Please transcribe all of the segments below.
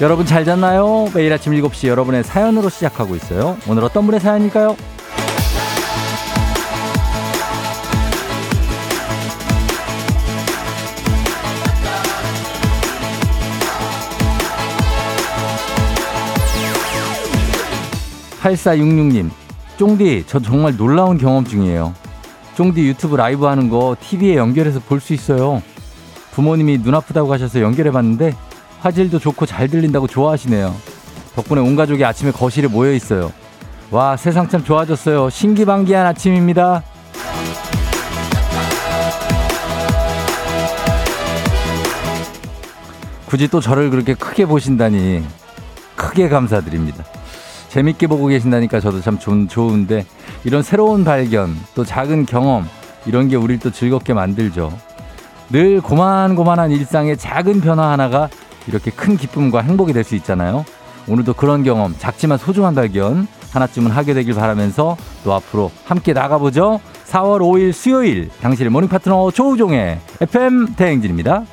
여러분 잘 잤나요? 매일 아침 7시 여러분의 사연으로 시작하고 있어요. 오늘 어떤 분의 사연일까요? 8466님, 쫑디, 저 정말 놀라운 경험 중이에요. 쫑디 유튜브 라이브 하는 거 TV에 연결해서 볼 수 있어요. 부모님이 눈 아프다고 하셔서 연결해 봤는데 화질도 좋고 잘 들린다고 좋아하시네요. 덕분에 온 가족이 아침에 거실에 모여 있어요. 와, 세상 참 좋아졌어요. 신기방기한 아침입니다. 굳이 또 저를 그렇게 크게 보신다니 크게 감사드립니다. 재밌게 보고 계신다니까 저도 참 좋, 좋은데 이런 새로운 발견 또 작은 경험 이런 게 우리를 또 즐겁게 만들죠. 늘 고만고만한 일상의 작은 변화 하나가 이렇게 큰 기쁨과 행복이 될 수 있잖아요. 오늘도 그런 경험 작지만 소중한 발견 하나쯤은 하게 되길 바라면서 또 앞으로 함께 나가보죠. 4월 5일 수요일 당신의 morning 파트너 조우종의 FM 대행진입니다.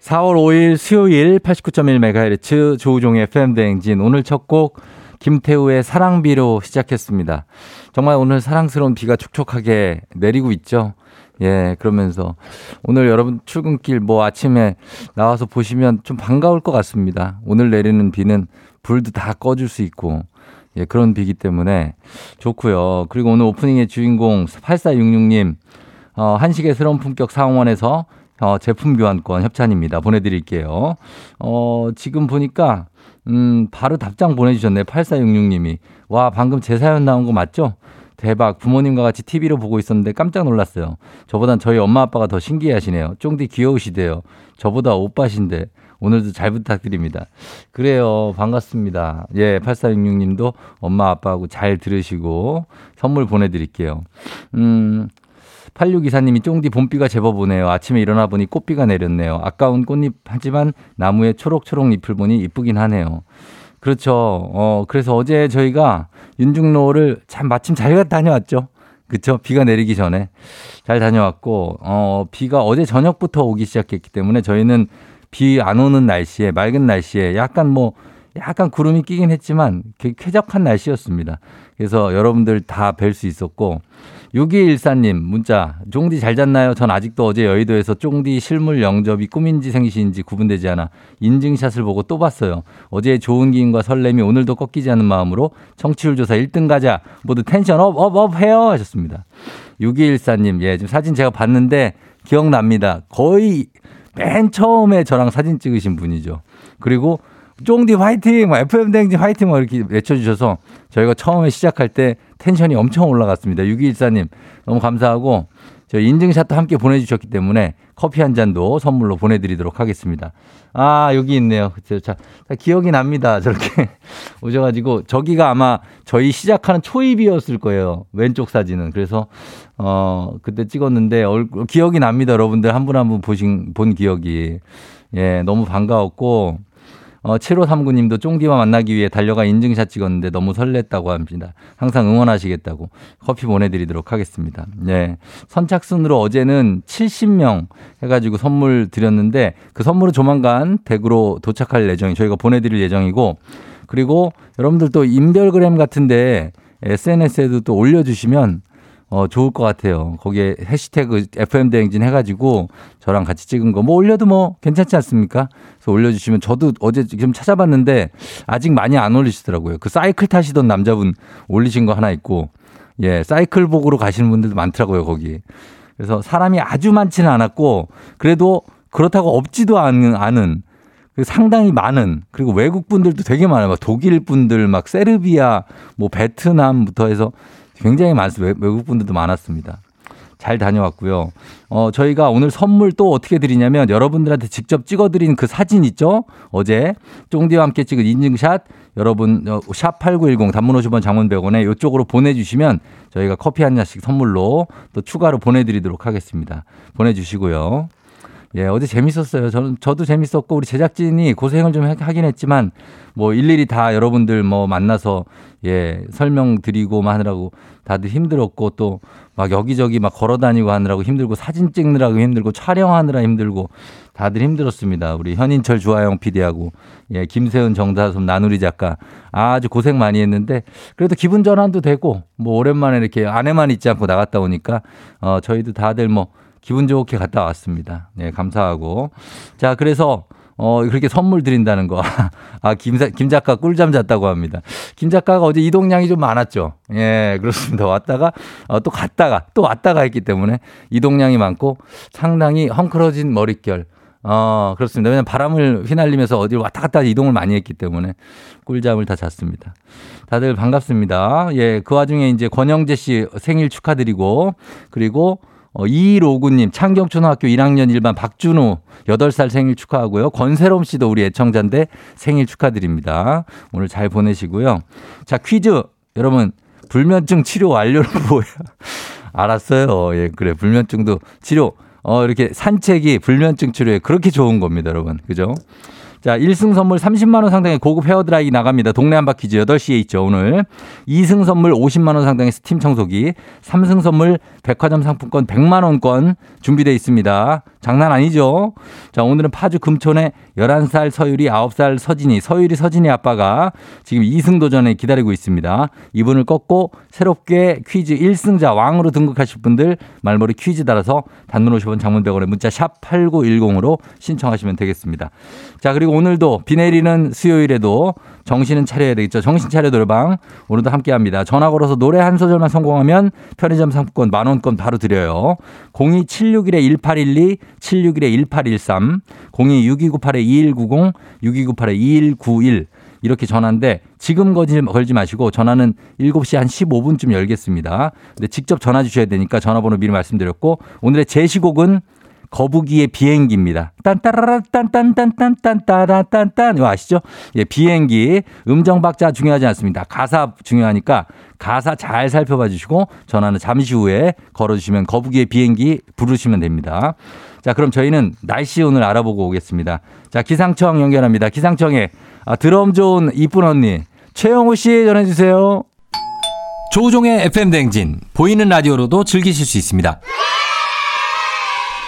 4월 5일 수요일 89.1MHz 조우종의 FM대행진. 오늘 첫 곡 김태우의 사랑비로 시작했습니다. 정말 오늘 사랑스러운 비가 촉촉하게 내리고 있죠. 예, 그러면서 오늘 여러분 출근길 뭐 아침에 나와서 보시면 좀 반가울 것 같습니다. 오늘 내리는 비는 불도 다 꺼줄 수 있고 예, 그런 비기 때문에 좋고요. 그리고 오늘 오프닝의 주인공 8466님 어, 한식의 새로운 품격 상원에서 어, 제품 교환권 협찬입니다. 보내드릴게요. 어, 지금 보니까, 음, 바로 답장 보내주셨네. 8466님이. 와, 방금 제 사연 나온 거 맞죠? 대박. 부모님과 같이 TV로 보고 있었는데 깜짝 놀랐어요. 저보단 저희 엄마 아빠가 더 신기해 하시네요. 쫑디 귀여우시대요. 저보다 오빠신데. 오늘도 잘 부탁드립니다. 그래요. 반갑습니다. 예, 8466님도 엄마 아빠하고 잘 들으시고 선물 보내드릴게요. 음, 8624님이 쫑디 봄비가 제법 오네요. 아침에 일어나 보니 꽃비가 내렸네요. 아까운 꽃잎 하지만 나무에 초록초록 잎을 보니 이쁘긴 하네요. 그렇죠. 어, 그래서 어제 저희가 윤중로를 참 마침 잘 다녀왔죠. 그쵸? 비가 내리기 전에 잘 다녀왔고, 어, 비가 어제 저녁부터 오기 시작했기 때문에 저희는 비 안 오는 날씨에, 맑은 날씨에 약간 뭐, 약간 구름이 끼긴 했지만 쾌적한 날씨였습니다. 그래서 여러분들 다 뵐 수 있었고, 6214님 문자 쫑디 잘 잤나요? 전 아직도 어제 여의도에서 쫑디 실물 영접이 꿈인지 생시인지 구분되지 않아 인증샷을 보고 또 봤어요. 어제 좋은 기운과 설렘이 오늘도 꺾이지 않는 마음으로 청취율 조사 1등 가자 모두 tension up up up 해요 하셨습니다. 6214님 예 지금 사진 제가 봤는데 기억납니다. 거의 맨 처음에 저랑 사진 찍으신 분이죠. 그리고 쫑디 화이팅! FM 댕진 화이팅! 이렇게 외쳐주셔서 저희가 처음에 시작할 때 tension이 엄청 올라갔습니다. 6214님 너무 감사하고 저 인증샷도 함께 보내주셨기 때문에 커피 한 잔도 선물로 보내드리도록 하겠습니다. 아 여기 있네요. 자, 기억이 납니다. 저렇게 오셔가지고 저기가 아마 저희 시작하는 초입이었을 거예요. 왼쪽 사진은 그래서 어 그때 찍었는데 얼굴 기억이 납니다. 여러분들 한 분 한 분 보신 본 기억이 예 너무 반가웠고 어, 7539님도 쫑디와 만나기 위해 달려가 인증샷 찍었는데 너무 설렜다고 합니다. 항상 응원하시겠다고 커피 보내드리도록 하겠습니다. 네. 선착순으로 어제는 70명 해가지고 선물 드렸는데 그 선물은 조만간 댁으로 도착할 예정이 저희가 보내드릴 예정이고 그리고 여러분들 또 인별그램 같은데 SNS에도 또 올려주시면 어, 좋을 것 같아요. 거기에 해시태그 FM대행진 해가지고 저랑 같이 찍은 거 뭐 올려도 뭐 괜찮지 않습니까? 그래서 올려주시면 저도 어제 지금 찾아봤는데 아직 많이 안 올리시더라고요. 그 사이클 타시던 남자분 올리신 거 하나 있고 예, 사이클복으로 가시는 분들도 많더라고요, 거기. 그래서 사람이 아주 많지는 않았고 그래도 그렇다고 없지도 않은, 않은 그 상당히 많은 그리고 외국 분들도 되게 많아요. 막 독일 분들, 막 세르비아, 뭐 베트남부터 해서 굉장히 많습니다. 외국 분들도 많았습니다. 잘 다녀왔고요. 어, 저희가 오늘 선물 또 어떻게 드리냐면 여러분들한테 직접 찍어드린 그 사진 있죠? 어제 쫑디와 함께 찍은 인증샷 여러분 어, 샵8910 단문 50원 장문 100원에 이쪽으로 보내주시면 저희가 커피 한 잔씩 선물로 또 추가로 보내드리도록 하겠습니다. 보내주시고요. 예, 어제 재밌었어요. 저는, 저도 재밌었고, 우리 제작진이 고생을 좀 하긴 했지만, 뭐, 일일이 다 여러분들 뭐 만나서, 예, 설명드리고 하느라고 다들 힘들었고, 또, 막 여기저기 막 걸어 다니고 하느라고 힘들고, 사진 찍느라고 힘들고, 촬영하느라 힘들고, 다들 힘들었습니다. 우리 현인철 주하영 PD하고, 예, 김세은 정다솜 나누리 작가. 아주 고생 많이 했는데, 그래도 기분 전환도 되고, 뭐, 오랜만에 이렇게 아내만 있지 않고 나갔다 오니까, 어, 저희도 다들 뭐, 기분 좋게 갔다 왔습니다. 네, 감사하고. 자, 그래서 어, 그렇게 선물 드린다는 거. 아, 김, 김 작가 꿀잠 잤다고 합니다. 김 작가가 어제 이동량이 좀 많았죠. 예, 그렇습니다. 왔다가, 어, 또 갔다가, 또 왔다가 했기 때문에 이동량이 많고 상당히 헝클어진 머릿결. 어, 그렇습니다. 왜냐면 바람을 휘날리면서 어디를 왔다 갔다 이동을 많이 했기 때문에 꿀잠을 다 잤습니다. 다들 반갑습니다. 예, 그 와중에 이제 권영재 씨 생일 축하드리고, 그리고 어, 2159님, 창경초등학교 1학년 1반 박준호 8살 생일 축하하고요. 권세롬 씨도 우리 애청자인데 생일 축하드립니다. 오늘 잘 보내시고요. 자, 퀴즈. 여러분, 불면증 치료 완료는 뭐야? 알았어요. 예, 그래. 불면증도 치료. 어, 이렇게 산책이 불면증 치료에 그렇게 좋은 겁니다, 여러분. 그죠? 자, 1승 선물 30만원 상당의 고급 헤어드라이기 나갑니다. 동네 한바 퀴즈 8시에 있죠, 오늘. 2승 선물 50만원 상당의 스팀 청소기. 3승 선물 백화점 상품권 100만원권 준비되어 있습니다. 장난 아니죠? 자, 오늘은 파주 금촌에 11살 서율이 9살 서진이, 서율이 서진이 아빠가 지금 2승 도전에 기다리고 있습니다. 이분을 꺾고 새롭게 퀴즈 1승자 왕으로 등극하실 분들 말머리 퀴즈 따라서 단문 50원 장문 100원에 문자 샵 8910으로 신청하시면 되겠습니다. 자, 그리고 오늘도 비 내리는 수요일에도 정신은 차려야 되겠죠. 정신 차려 노래방 오늘도 함께 합니다. 전화 걸어서 노래 한 소절만 성공하면 편의점 상품권 만 원권 바로 드려요. 02761-1812, 761-1813, 026298-2190, 6298-2191 이렇게 전화인데 지금 걸지 마시고 전화는 7시 한 15분쯤 열겠습니다. 근데 직접 전화 주셔야 되니까 전화번호 미리 말씀드렸고 오늘의 제시곡은 거북이의 비행기입니다. 딴따라라 딴딴딴딴딴따라딴딴 이거 아시죠? 예, 비행기 음정 박자 중요하지 않습니다. 가사 중요하니까 가사 잘 살펴봐 주시고 전화는 잠시 후에 걸어 주시면 거북이의 비행기 부르시면 됩니다. 자, 그럼 저희는 날씨 오늘 알아보고 오겠습니다. 자, 기상청 연결합니다. 기상청에 아, 드럼 좋은 이쁜 언니 최영우 씨 전해 주세요. 조우종의 FM 댕진 보이는 라디오로도 즐기실 수 있습니다.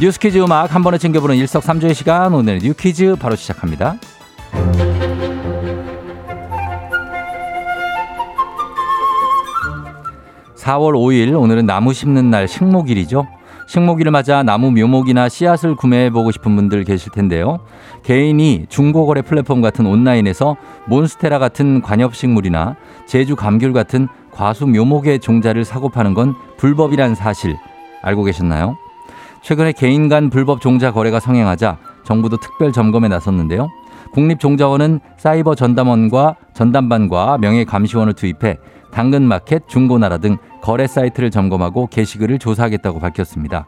뉴스 퀴즈 음악 한 번에 챙겨보는 일석삼조의 시간 오늘의 뉴 퀴즈 바로 시작합니다. 4월 5일 오늘은 나무 심는 날 식목일이죠. 식목일을 맞아 나무 묘목이나 씨앗을 구매해 보고 싶은 분들 계실 텐데요. 개인이 중고거래 플랫폼 같은 온라인에서 몬스테라 같은 관엽식물이나 제주 감귤 같은 과수 묘목의 종자를 사고 파는 건 불법이란 사실 알고 계셨나요? 최근에 개인 간 불법 종자 거래가 성행하자 정부도 특별 점검에 나섰는데요. 국립종자원은 사이버 전담원과 전담반과 명예감시원을 투입해 당근마켓, 중고나라 등 거래 사이트를 점검하고 게시글을 조사하겠다고 밝혔습니다.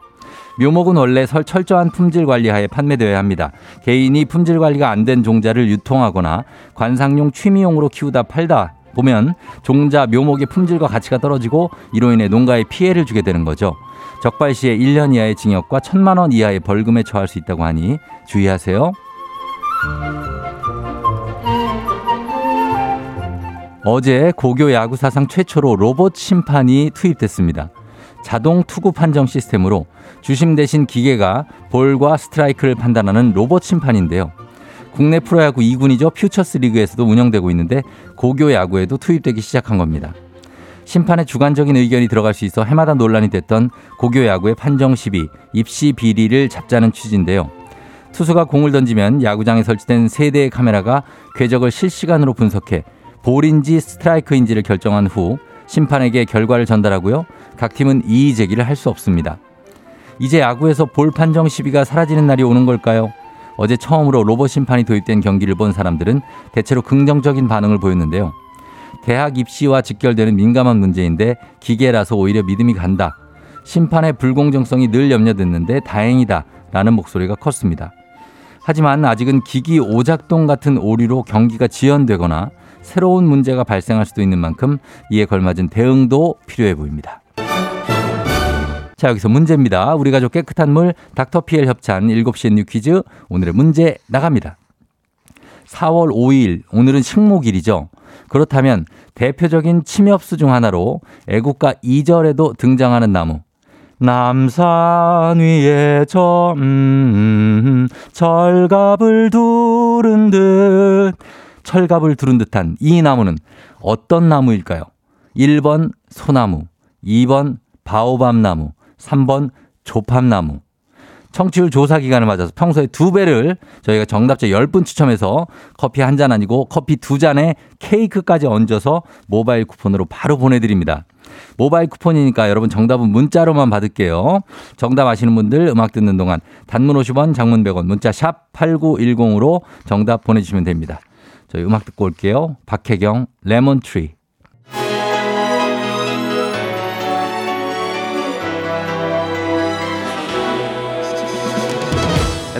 묘목은 원래 설 철저한 품질 관리하에 판매되어야 합니다. 개인이 품질 관리가 안 된 종자를 유통하거나 관상용 취미용으로 키우다 팔다 보면 종자 묘목의 품질과 가치가 떨어지고 이로 인해 농가에 피해를 주게 되는 거죠. 적발 시에 1년 이하의 징역과 1천만 원 이하의 벌금에 처할 수 있다고 하니 주의하세요. 어제 고교 야구 사상 최초로 로봇 심판이 투입됐습니다. 자동 투구 판정 시스템으로 주심 대신 기계가 볼과 스트라이크를 판단하는 로봇 심판인데요. 국내 프로야구 2군이죠. 퓨처스 리그에서도 운영되고 있는데 고교 야구에도 투입되기 시작한 겁니다. 심판의 주관적인 의견이 들어갈 수 있어 해마다 논란이 됐던 고교 야구의 판정 시비, 입시 비리를 잡자는 취지인데요. 투수가 공을 던지면 야구장에 설치된 세 대의 카메라가 궤적을 실시간으로 분석해 볼인지 스트라이크인지를 결정한 후 심판에게 결과를 전달하고요. 각 팀은 이의 제기를 할 수 없습니다. 이제 야구에서 볼 판정 시비가 사라지는 날이 오는 걸까요? 어제 처음으로 로봇 심판이 도입된 경기를 본 사람들은 대체로 긍정적인 반응을 보였는데요. 대학 입시와 직결되는 민감한 문제인데 기계라서 오히려 믿음이 간다. 심판의 불공정성이 늘 염려됐는데 다행이다. 라는 목소리가 컸습니다. 하지만 아직은 기기 오작동 같은 오류로 경기가 지연되거나 새로운 문제가 발생할 수도 있는 만큼 이에 걸맞은 대응도 필요해 보입니다. 자, 여기서 문제입니다. 우리 가족 깨끗한 물 닥터피엘 협찬 7시엔 You Quiz 오늘의 문제 나갑니다. 4월 5일 오늘은 식목일이죠. 그렇다면 대표적인 침엽수 중 하나로 애국가 2절에도 등장하는 나무 남산 위에 저, 음, 음, 철갑을 두른 듯, 철갑을 두른 듯한 이 나무는 어떤 나무일까요? 1번 소나무, 2번 바오밤 나무, 3번 조팝나무. 청취율 조사 기간을 맞아서 평소에 두 배를 저희가 정답자 10분 추첨해서 커피 한 잔 아니고 커피 두 잔에 케이크까지 얹어서 모바일 쿠폰으로 바로 보내드립니다. 모바일 쿠폰이니까 여러분 정답은 문자로만 받을게요. 정답 아시는 분들 음악 듣는 동안 단문 50원, 장문 100원, 문자 샵 8910으로 정답 보내주시면 됩니다. 저희 음악 듣고 올게요. 박혜경, Lemon Tree.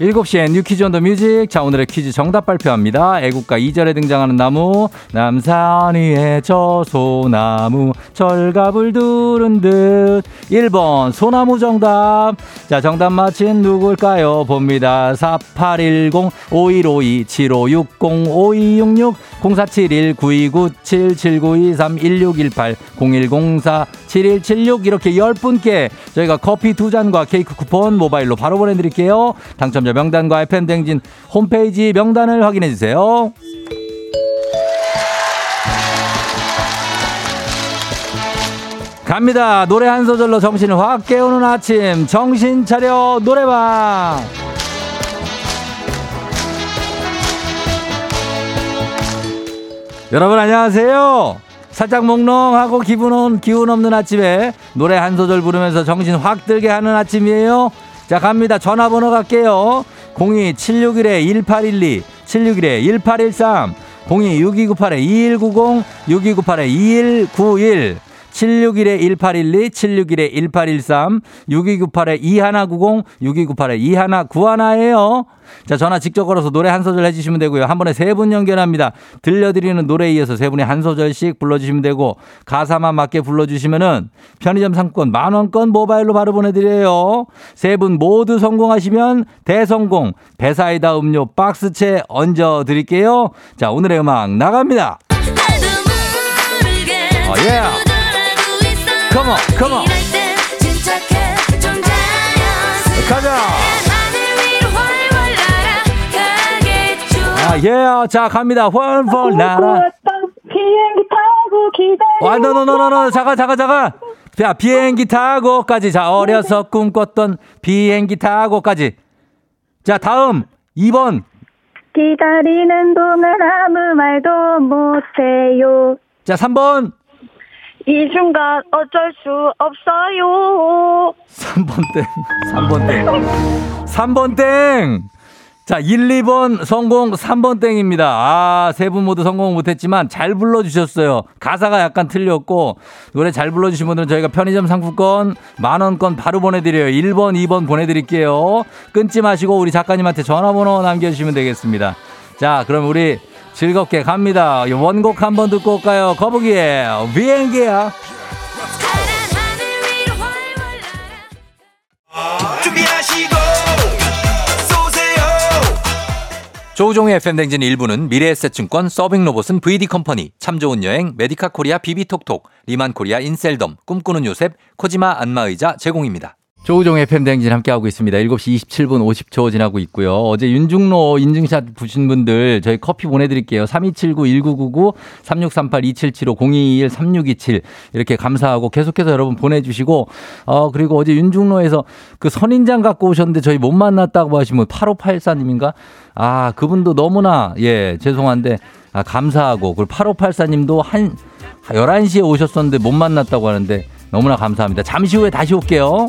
7시엔 You Quiz on the Music. 자, 오늘의 퀴즈 정답 발표합니다. 애국가 2절에 등장하는 나무. 남산 위에 저 소나무. 철갑을 두른 듯. 1번 소나무 정답. 자, 정답 맞힌 누굴까요? 봅니다. 4810 5152 7560 5266 0471 9297 7923 1618 0104 7176 이렇게 10분께 저희가 커피 두 잔과 케이크 쿠폰 모바일로 바로 보내드릴게요. 당첨 자 명단과 FM댕진 홈페이지 명단을 확인해 주세요. 갑니다. 노래 한 소절로 정신을 확 깨우는 아침. 정신 차려 노래방. 여러분 안녕하세요. 살짝 몽롱하고 기분, 기운 없는 아침에 노래 한 소절 부르면서 정신 확 들게 하는 아침이에요. 자, 갑니다. 전화번호 갈게요. 02-761-1812, 761-1813, 026298-2190, 6298-2191, 761-1812, 761-1813, 6298-2190, 6298-2191이에요. 자, 전화 직접 걸어서 노래 한 소절 해주시면 되고요. 한 번에 세 분 연결합니다. 들려드리는 노래에 이어서 세 분이 한 소절씩 불러주시면 되고, 가사만 맞게 불러주시면은 편의점 상권 만원권 모바일로 바로 보내드려요. 세 분 모두 성공하시면 대성공, 갈배사이다 음료 박스채 얹어드릴게요. 자, 오늘의 음악 나갑니다. 어, yeah. Yeah. Come on, come on. 가자. 아, yeah. Yeah. 자, 갑니다. 훨훨 날아. 비행기 타고 기다려. 와, 노노노노노. 잠깐, 잠깐, 잠깐. 자, 비행기 타고까지. 자, 어려서 꿈꿨던 비행기 타고까지. 자, 다음. 2번. 기다리는 동안 아무 말도 못해요. 자, 3번. 이 순간 어쩔 수 없어요. 3번 땡. 3번 땡. 3번 땡. 자, 1, 2번 성공, 3번 땡입니다. 아, 세 분 모두 성공 못했지만 잘 불러주셨어요. 가사가 약간 틀렸고, 노래 잘 불러주신 분들은 저희가 편의점 상품권 만원권 바로 보내드려요. 1번, 2번 보내드릴게요. 끊지 마시고 우리 작가님한테 전화번호 남겨주시면 되겠습니다. 자, 그럼 우리 즐겁게 갑니다. 원곡 한번 듣고 올까요? 거북이의 비행기야. 조우종의 FM댕진 일부는 미래에셋증권 서빙로봇은 VD컴퍼니 참 좋은 여행 메디카 코리아 비비톡톡 리만 코리아 인셀덤 꿈꾸는 요셉 코지마 안마의자 제공입니다. 조우종의 팬댕진 함께하고 있습니다. 7시 27분 50초 지나고 있고요. 어제 윤중로 인증샷 부신 분들 저희 커피 보내드릴게요. 3279-1999, 3638-2775, 0221-3627 이렇게 감사하고 계속해서 여러분 보내주시고 어 그리고 어제 윤중로에서 그 선인장 갖고 오셨는데 저희 못 만났다고 하시면 8584님인가? 아 그분도 너무나 예 죄송한데 아, 감사하고 그리고 8584님도 한 11시에 오셨었는데 못 만났다고 하는데 너무나 감사합니다. 잠시 후에 다시 올게요.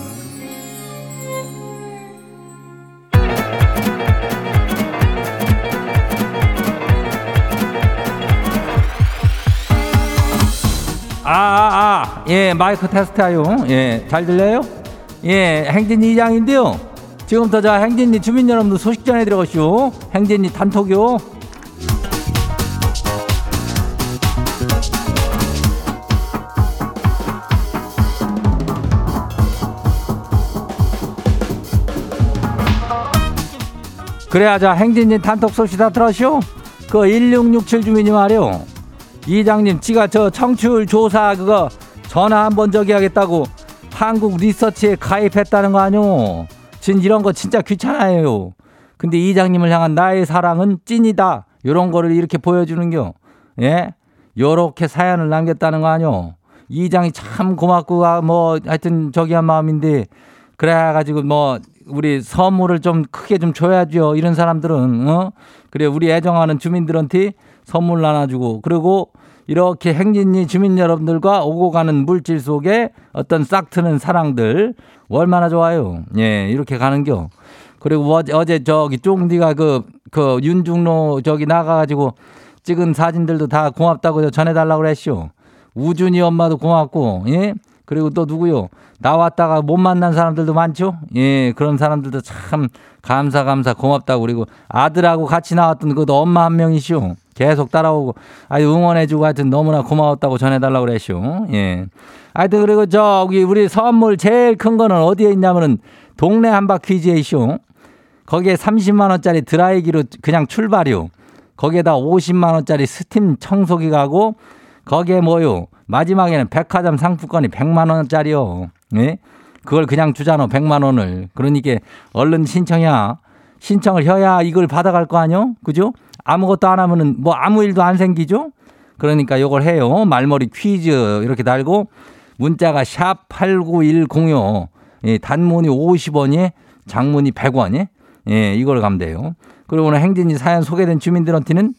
아, 아, 아, 예, 마이크 테스트하요. 예, 잘 들려요? 예, 행진이 이장인데요. 지금부터 자, 행진이 주민 여러분들 소식 전해드려가시오. 행진이 단톡요. 그래야 자, 행진이 단톡 소식 다 들었쇼? 그1667 주민이 말이요. 이장님, 지가 저 청취율 조사 그거 전화 한 번 저기 하겠다고 한국 리서치에 가입했다는 거 아니오? 진 이런 거 진짜 귀찮아요. 근데 이장님을 향한 나의 사랑은 찐이다. 요런 거를 이렇게 보여주는겨. 예? 요렇게 사연을 남겼다는 거 아니오? 이장이 참 고맙고, 아, 뭐, 하여튼 저기 한 마음인데, 그래가지고 뭐, 우리 선물을 좀 크게 좀 줘야죠. 이런 사람들은, 어? 그래, 우리 애정하는 주민들한테 선물 나눠주고 그리고 이렇게 행진리 주민 여러분들과 오고 가는 물질 속에 어떤 싹 트는 사랑들 얼마나 좋아요. 예, 이렇게 가는겨. 그리고 어제, 어제 저기 쫑디가 그, 그 윤중로 저기 나가가지고 찍은 사진들도 다 고맙다고 전해달라고 그랬쇼. 우준이 엄마도 고맙고, 예? 그리고 또 누구요? 나왔다가 못 만난 사람들도 많죠? 예, 그런 사람들도 참 감사, 감사, 고맙다고. 그리고 아들하고 같이 나왔던 그것도 엄마 한 명이시오. 계속 따라오고, 아유, 응원해주고 하여튼 너무나 고마웠다고 전해달라고 그랬쇼. 예. 하여튼 그리고 저기 우리 선물 제일 큰 거는 어디에 있냐면은 동네 한바 퀴즈에 있쇼. 거기에 30만 원짜리 드라이기로 그냥 출발이요. 거기에다 50만 원짜리 스팀 청소기 가고, 거기에 뭐요? 마지막에는 백화점 상품권이 100만 원짜리요. 예? 그걸 그냥 주잖아. 100만 원을. 그러니까 얼른 신청이야. 신청을 해야 이걸 받아갈 거 아니요? 그죠? 아무것도 안 하면은 뭐 아무 일도 안 생기죠? 그러니까 요걸 해요. 말머리 퀴즈 이렇게 달고 문자가 샵 8910요. 예, 단문이 50원이 장문이 100원이 예, 이걸 가면 돼요. 그리고 오늘 행진이 사연 소개된 주민들한테는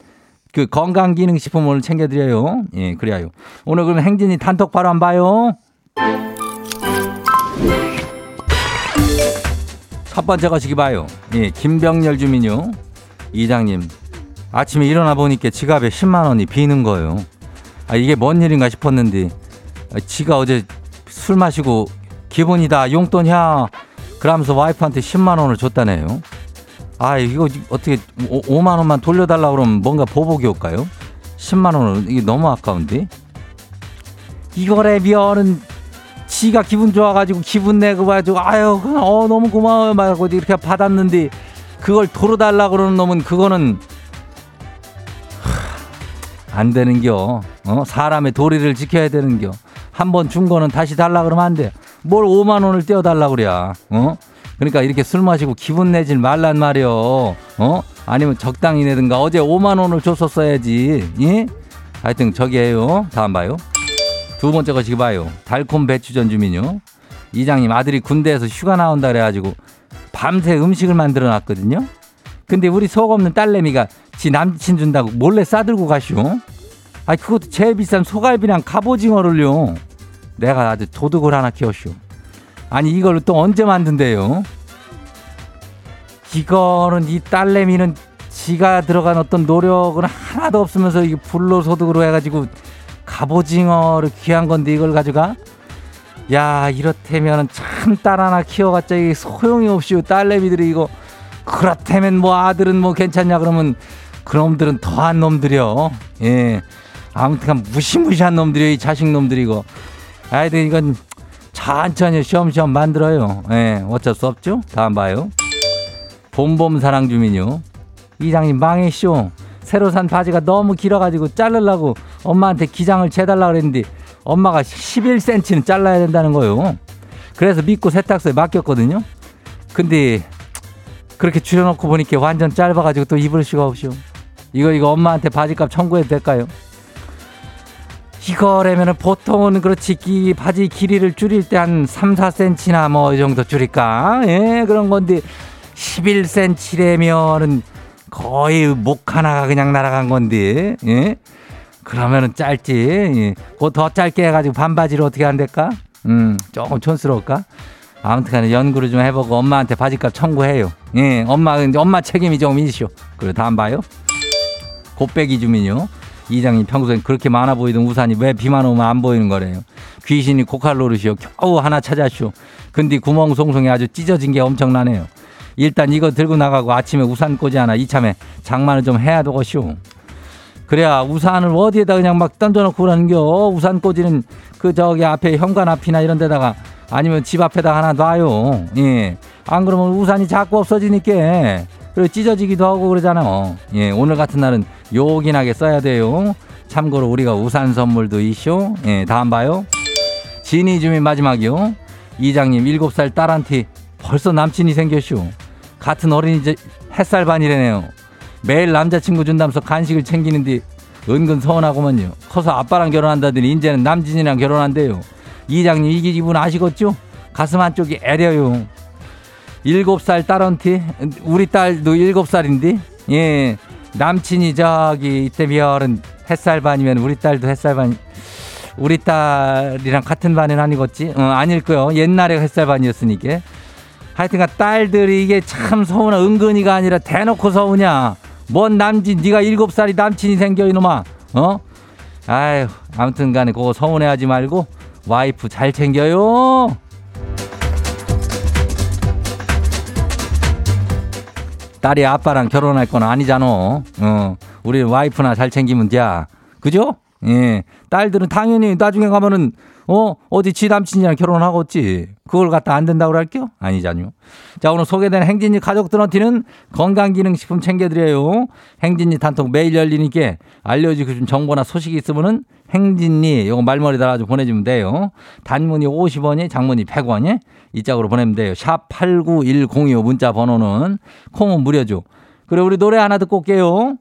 그 건강기능식품 오늘 챙겨드려요. 예, 그래요. 오늘 그럼 행진이 단톡 바로 안 봐요. 첫 번째 거시기 봐요. 예, 김병렬 주민요. 이장님, 아침에 일어나 보니까 지갑에 10만 원이 비는 거예요. 아, 이게 뭔 일인가 싶었는데, 아, 지가 어제 술 마시고 기분이다, 용돈이야. 그러면서 와이프한테 10만 원을 줬다네요. 아, 이거 어떻게 5, 만 원만 돌려달라 그러면 뭔가 보복이 올까요? 10만 원은 이게 너무 아까운데? 이거래 미어는 지가 기분 좋아가지고 기분 내고 가지고 아유 어 너무 고마워요 말고 이렇게 받았는데 그걸 돌아달라 그러는 놈은 그거는 하, 안 되는겨. 어? 사람의 도리를 지켜야 되는겨. 한 번 준 거는 다시 달라 그러면 안 돼. 뭘 5만 원을 떼어달라 그래. 어? 그러니까 이렇게 술 마시고 기분 내질 말란 말이요 어? 아니면 적당히 내든가. 어제 5만 원을 줬었어야지. 예 하여튼 저기 해요. 다음 봐요. 두 번째 것이 봐요. 달콤 배추전 주민요. 이장님 아들이 군대에서 휴가 나온다 그래가지고 밤새 음식을 만들어 놨거든요. 근데 우리 속 없는 딸내미가 지 남친 준다고 몰래 싸들고 가시오. 아 그것도 제일 비싼 소갈비랑 갑오징어를요. 내가 아주 도둑을 하나 키웠쇼. 아니 이걸 또 언제 만든대요? 이거는 이 딸내미는 지가 들어간 어떤 노력은 하나도 없으면서 이게 불로소득으로 해가지고 갑오징어를 귀한 건데 이걸 가져가? 야 이렇다면 참 딸 하나 키워봤자 이게 소용이 없이 딸내미들이 이거 그렇다면 뭐 아들은 뭐 괜찮냐 그러면 그놈들은 더한 놈들이요. 예. 아무튼 무시무시한 놈들이요 이 자식 놈들이고 아이들 이건 천천히 시험시험 만들어요. 예 어쩔 수 없죠. 다음 봐요. 봄봄 사랑 주민요. 이장님 망했쇼. 새로 산 바지가 너무 길어가지고 자르려고 엄마한테 기장을 재달라 그랬는데 엄마가 11cm는 잘라야 된다는 거예요. 그래서 믿고 세탁소에 맡겼거든요. 근데 그렇게 줄여놓고 보니까 완전 짧아가지고 또 입을 수가 없죠. 이거 이거 엄마한테 바지값 청구해도 될까요? 이거라면은 보통은 그렇지 이 바지 길이를 줄일 때 한 3, 4cm나 뭐 이 정도 줄일까? 예, 그런 건데 11cm라면은 거의 목 하나가 그냥 날아간 건데, 예? 그러면은 짧지. 예. 그더 짧게 해 가지고 반바지를 어떻게 안 될까? 음, 조금 촌스러울까? 아무튼 간에 연구를 좀 해보고 엄마한테 바지값 청구해요. 예, 엄마, 엄마 책임이 좀 있쇼. 그리고 다음 봐요. 곱빼기 주민요. 이장님 평소엔 그렇게 많아 보이던 우산이 왜 비만 오면 안 보이는 거래요. 귀신이 고칼 노릇이요. 겨우 하나 찾았쇼. 근데 구멍 송송이 아주 찢어진 게 엄청나네요. 일단 이거 들고 나가고 아침에 우산 꽂이 하나 이참에 장만을 좀 해야 되겠쇼. 그래야 우산을 어디에다 그냥 막 던져놓고 그러는겨. 우산 꽂이는 그 저기 앞에 현관 앞이나 이런 데다가 아니면 집 앞에다 하나 놔요. 예. 안 그러면 우산이 자꾸 없어지니까. 그리고 찢어지기도 하고 그러잖아. 예. 오늘 같은 날은 요긴하게 써야 돼요. 참고로 우리가 우산 선물도 있쇼. 예. 다음 봐요. 진이 주민 마지막이요. 이장님 7살 딸한테 벌써 남친이 생겼쇼. 같은 어린이집 햇살 반이래네요. 매일 남자친구 준다면서 간식을 챙기는데 은근 서운하고만요. 커서 아빠랑 결혼한다더니 이제는 남진이랑 결혼한대요. 이장님 이게 이분 아시겠죠? 가슴 한쪽이 애려요. 일곱 살 딸한테 우리 딸도 일곱 살인데 예 남친이 저기 이때 미열은 햇살 반이면 우리 딸도 햇살 반 우리 딸이랑 같은 반은 아니겠지? 어, 아닐 거요. 옛날에 햇살 반이었으니까. 하여튼간 딸들이 이게 참 서운하 은근히가 아니라 대놓고 서우냐. 뭔 남진 네가 일곱 살이 남친이 생겨 이놈아. 어? 아유 아무튼 간에 그거 서운해하지 말고 와이프 잘 챙겨요. 딸이 아빠랑 결혼할 건 아니잖아. 어. 우리 와이프나 잘 챙기면 돼. 그죠? 예. 딸들은 당연히 나중에 가면은 어, 어디 지 남친이랑 결혼하겠지. 그걸 갖다 안 된다고 할게요? 아니잖요. 자, 오늘 소개된 행진이 가족들한테는 건강기능식품 챙겨드려요. 행진이 단톡 매일 열리니까 알려주고 좀 정보나 소식이 있으면은 행진이 요거 말머리 달아서 보내주면 돼요. 단문이 50원이, 장문이 100원이 이 짝으로 보내면 돼요. 샵 89102 문자 번호는 콩은 무료죠. 그래, 우리 노래 하나 듣고 올게요.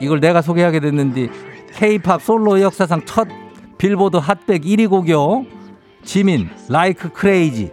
이걸 내가 소개하게 됐는데 K-팝 솔로 역사상 첫 빌보드 핫백 1위 곡이요. 지민 Like Crazy.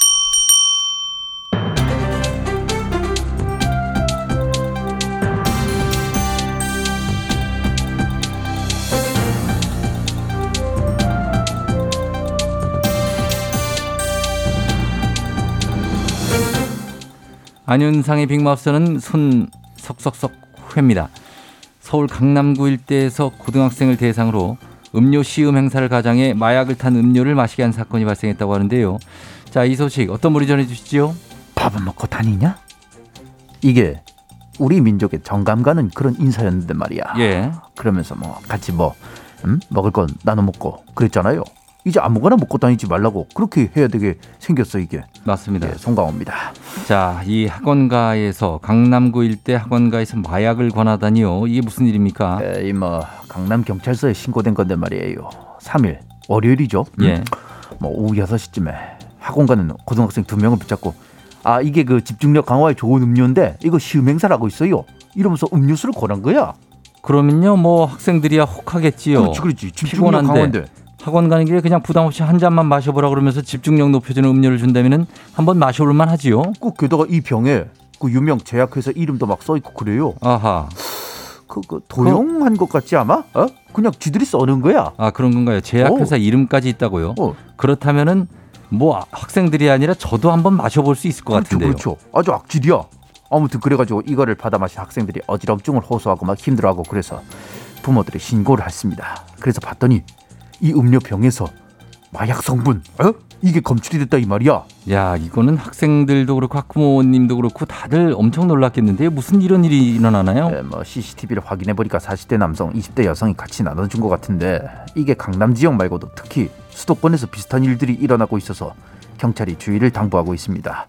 안윤상의 빅마우스는 손 석석석 회입니다. 서울 강남구 일대에서 고등학생을 대상으로 음료 시음 행사를 가장해 마약을 탄 음료를 마시게 한 사건이 발생했다고 하는데요. 자, 이 소식 어떤 분이 전해 주시죠? 밥은 먹고 다니냐? 이게 우리 민족의 정감 가는 그런 인사였는데 말이야. 예. 그러면서 뭐 같이 뭐 음? 먹을 건 나눠 먹고 그랬잖아요. 이제 아무거나 먹고 다니지 말라고 그렇게 해야 되게 생겼어 이게. 맞습니다. 예, 송강호입니다. 자, 이 학원가에서 강남구 일대 학원가에서 마약을 권하다니요. 이게 무슨 일입니까? 예, 이뭐 강남 경찰서에 신고된 건데 말이에요. 3일 월요일이죠. 음? 예. 뭐 오후 6시쯤에 학원 가는 고등학생 두 명을 붙잡고 아 이게 그 집중력 강화에 좋은 음료인데 이거 시음 행사라고 있어요. 이러면서 음료수를 권한 거야. 그러면요, 뭐 학생들이야 혹하겠지요. 그렇지 그렇지. 집중력 강화인데. 피곤한데 학원 가는 길에 그냥 부담 없이 한 잔만 마셔보라 그러면서 집중력 높여주는 음료를 준다면은 한번 마셔볼만 하지요. 꼭 게다가 이 병에 그 유명 제약회사 이름도 막 써 있고 그래요. 아하. 그, 그 도용한 것 같지 아마? 어? 그냥 쥐들이 써는 거야. 아 그런 건가요? 제약회사 이름까지 있다고요? 어. 그렇다면은 뭐 학생들이 아니라 저도 한번 마셔볼 수 있을 것 그렇죠, 같은데요. 그렇죠. 아주 악질이야. 아무튼 그래가지고 이거를 받아 마신 학생들이 어지럼증을 호소하고 막 힘들어하고 그래서 부모들이 신고를 했습니다. 그래서 봤더니 이 음료 병에서 마약 성분, 어? 이게 검출이 됐다 이 말이야. 야 이거는 학생들도 그렇고 학부모님도 그렇고 다들 엄청 놀랐겠는데 무슨 이런 일이 일어나나요? 예, 뭐 CCTV를 확인해 보니까 40대 남성, 20대 여성이 같이 나눠준 것 같은데 이게 강남 지역 말고도 특히 수도권에서 비슷한 일들이 일어나고 있어서 경찰이 주의를 당부하고 있습니다.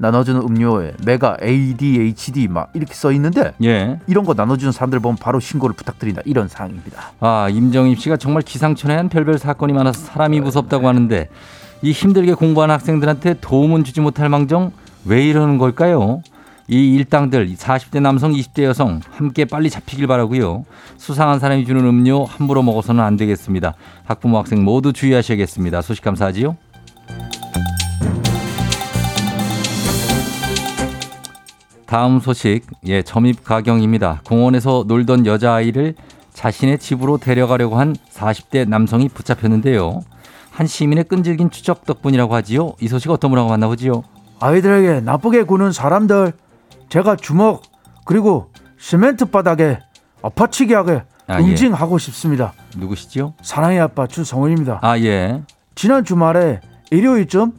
나눠주는 음료에 메가 ADHD 막 이렇게 써 있는데 예. 이런 거 나눠주는 사람들 보면 바로 신고를 부탁드린다 이런 사항입니다. 아 임정임 씨가 정말 기상천외 한 별별 사건이 많아서 사람이 무섭다고 하는데 이 힘들게 공부하는 학생들한테 도움은 주지 못할 망정 왜 이러는 걸까요? 이 일당들 40대 남성 20대 여성 함께 빨리 잡히길 바라고요. 수상한 사람이 주는 음료 함부로 먹어서는 안 되겠습니다. 학부모 학생 모두 주의하셔야겠습니다. 소식 감사하지요. 다음 소식 예 점입 가경입니다. 공원에서 놀던 여자아이를 자신의 집으로 데려가려고 한 40대 남성이 붙잡혔는데요. 한 시민의 끈질긴 추적 덕분이라고 하지요. 이 소식 어떤 분하고 만나보지요. 아이들에게 나쁘게 구는 사람들 제가 주먹 그리고 시멘트 바닥에 엎어치게 하게 아, 예. 응징하고 싶습니다. 누구시죠? 사랑의 아빠 주성훈입니다. 아 예. 지난 주말에 일요일쯤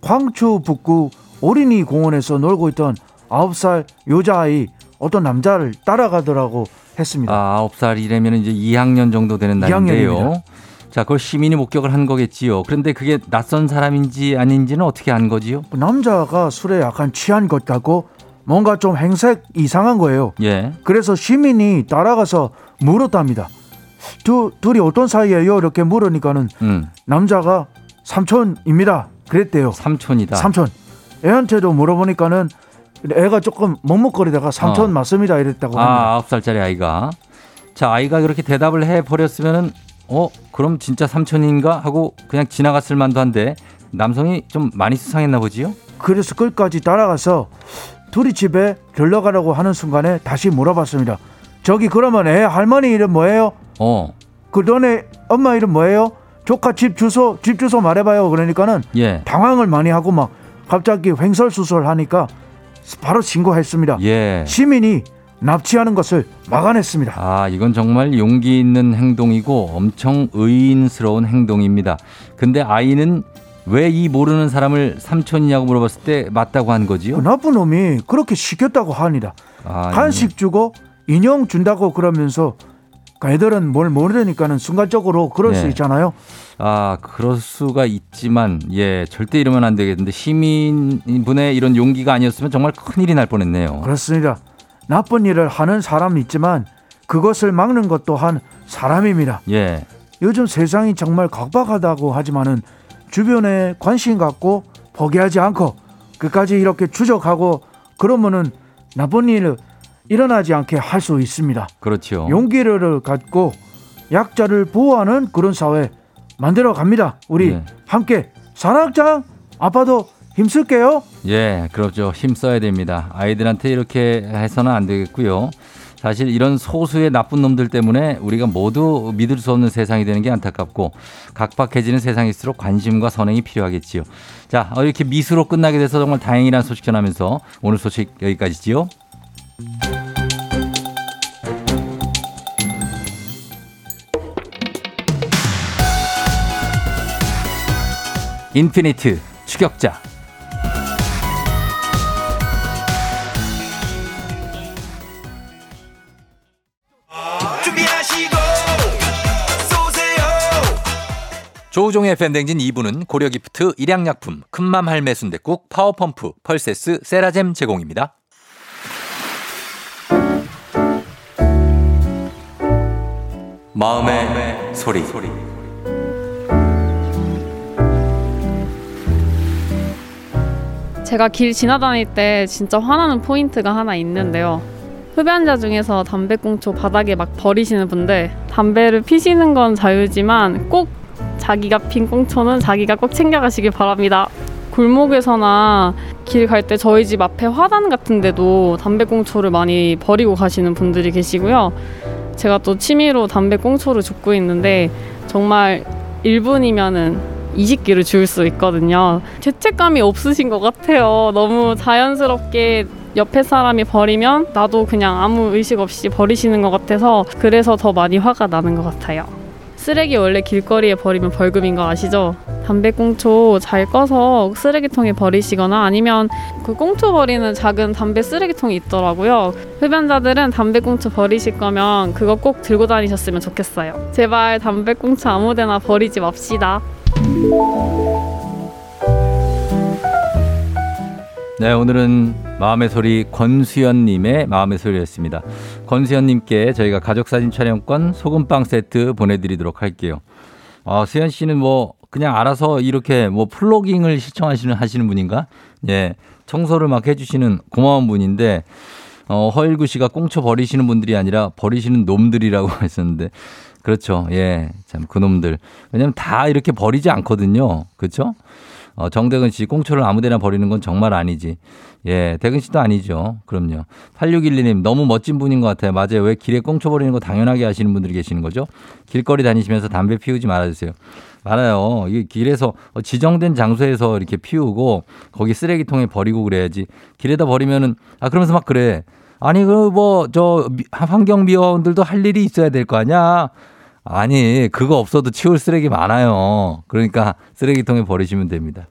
광주 북구 어린이 공원에서 놀고 있던 9살 여자아이 어떤 남자를 따라가더라고 했습니다. 아 아홉 살이라면 이제 2학년 정도 되는 나이인데요. 2학년입니다. 자, 그걸 시민이 목격을 한 거겠지요. 그런데 그게 낯선 사람인지 아닌지는 어떻게 안 거지요? 남자가 술에 약간 취한 것 같고 뭔가 좀 행색 이상한 거예요. 예. 그래서 시민이 따라가서 물었답니다. 두 둘이 어떤 사이예요? 이렇게 물으니까는 음. 남자가 삼촌입니다. 그랬대요. 삼촌이다. 삼촌. 애한테도 물어보니까는 애가 조금 먹먹거리다가 삼촌 어. 맞습니다 이랬다고 합니다. 아, 아홉 살짜리 아이가. 자, 아이가 그렇게 대답을 해 버렸으면은 어, 그럼 진짜 삼촌인가 하고 그냥 지나갔을 만도 한데 남성이 좀 많이 수상했나 보지요? 그래서 끝까지 따라가서 둘이 집에 들러가려고 하는 순간에 다시 물어봤습니다. 저기 그러면 애 할머니 이름 뭐예요? 어. 그 너네 엄마 이름 뭐예요? 조카 집 주소 집 주소 말해봐요. 그러니까는 예. 당황을 많이 하고 막 갑자기 횡설수설 하니까 바로 신고했습니다. 예. 시민이 납치하는 것을 막아냈습니다. 아, 이건 정말 용기 있는 행동이고 엄청 의인스러운 행동입니다. 근데 아이는 왜 이 모르는 사람을 삼촌이냐고 물어봤을 때 맞다고 한그 거지요? 나쁜 놈이 그렇게 시켰다고 합니다. 아, 간식 주고 인형 준다고 그러면서 그 애들은 뭘 모르니까는 순간적으로 그럴 수 네. 있잖아요. 아, 그럴 수가 있지만, 예, 절대 이러면 안 되겠는데, 시민분의 이런 용기가 아니었으면 정말 큰일이 날 뻔했네요. 그렇습니다. 나쁜 일을 하는 사람이 있지만 그것을 막는 것 또한 사람입니다. 예. 요즘 세상이 정말 각박하다고 하지만은 주변에 관심 갖고 포기하지 않고 끝까지 이렇게 추적하고 그러면은 나쁜 일 일어나지 않게 할 수 있습니다. 그렇죠. 용기를 갖고 약자를 보호하는 그런 사회 만들어 갑니다. 우리 네. 함께 사랑장 아빠도 힘쓸게요. 예, 그렇죠. 힘 써야 됩니다. 아이들한테 이렇게 해서는 안 되겠고요. 사실 이런 소수의 나쁜 놈들 때문에 우리가 모두 믿을 수 없는 세상이 되는 게 안타깝고 각박해지는 세상일수록 관심과 선행이 필요하겠지요. 자, 어, 이렇게 미수로 끝나게 돼서 정말 다행이라는 소식 전하면서 오늘 소식 여기까지지요. 인피니트 추격자 조우종의 FM댕진 2부는 고려기프트, 일양약품, 큰맘 할매 순댓국, 파워펌프, 펄세스, 세라젬 제공입니다. 마음의, 소리. 제가 길 지나다닐 때 진짜 화나는 포인트가 하나 있는데요. 흡연자 중에서 담배꽁초 바닥에 막 버리시는 분들 담배를 피시는 건 자유지만 꼭 자기가 핀 꽁초는 자기가 꼭 챙겨가시길 바랍니다. 골목에서나 길 갈 때 저희 집 앞에 화단 같은 데도 담배꽁초를 많이 버리고 가시는 분들이 계시고요. 제가 또 취미로 담배꽁초를 줍고 있는데 정말 1분이면은 20개를 줄 수 있거든요. 죄책감이 없으신 것 같아요. 너무 자연스럽게 옆에 사람이 버리면 나도 그냥 아무 의식 없이 버리시는 것 같아서 그래서 더 많이 화가 나는 것 같아요. 쓰레기 원래 길거리에 버리면 벌금인 거 아시죠? 담배꽁초 잘 꺼서 쓰레기통에 버리시거나 아니면 그 꽁초 버리는 작은 담배 쓰레기통이 있더라고요. 흡연자들은 담배꽁초 버리실 거면 그거 꼭 들고 다니셨으면 좋겠어요. 제발 담배꽁초 아무데나 버리지 맙시다. 네, 오늘은 마음의 소리 권수연님의 마음의 소리였습니다. 권수연님께 저희가 가족사진 촬영권 소금빵 세트 보내드리도록 할게요. 아, 수연 씨는 뭐 그냥 알아서 이렇게 뭐 플로깅을 시청하시는 하시는 분인가? 예, 청소를 막 해주시는 고마운 분인데 어, 허일구 씨가 꽁초 버리시는 분들이 아니라 버리시는 놈들이라고 했었는데 그렇죠. 예, 참 그놈들. 왜냐면 다 이렇게 버리지 않거든요. 그렇죠? 어, 정대근 씨 꽁초를 아무데나 버리는 건 정말 아니지. 예, 대근 씨도 아니죠. 그럼요. 8612님 너무 멋진 분인 것 같아요. 맞아요. 왜 길에 꽁초 버리는 거 당연하게 하시는 분들이 계시는 거죠? 길거리 다니시면서 담배 피우지 말아주세요. 말아요. 이 길에서 어, 지정된 장소에서 이렇게 피우고 거기 쓰레기통에 버리고 그래야지. 길에다 버리면은 아 그러면서 막 그래. 아니 그 뭐 저 환경 미화원들도 할 일이 있어야 될 거 아니야. 아니 그거 없어도 치울 쓰레기 많아요. 그러니까 쓰레기통에 버리시면 됩니다.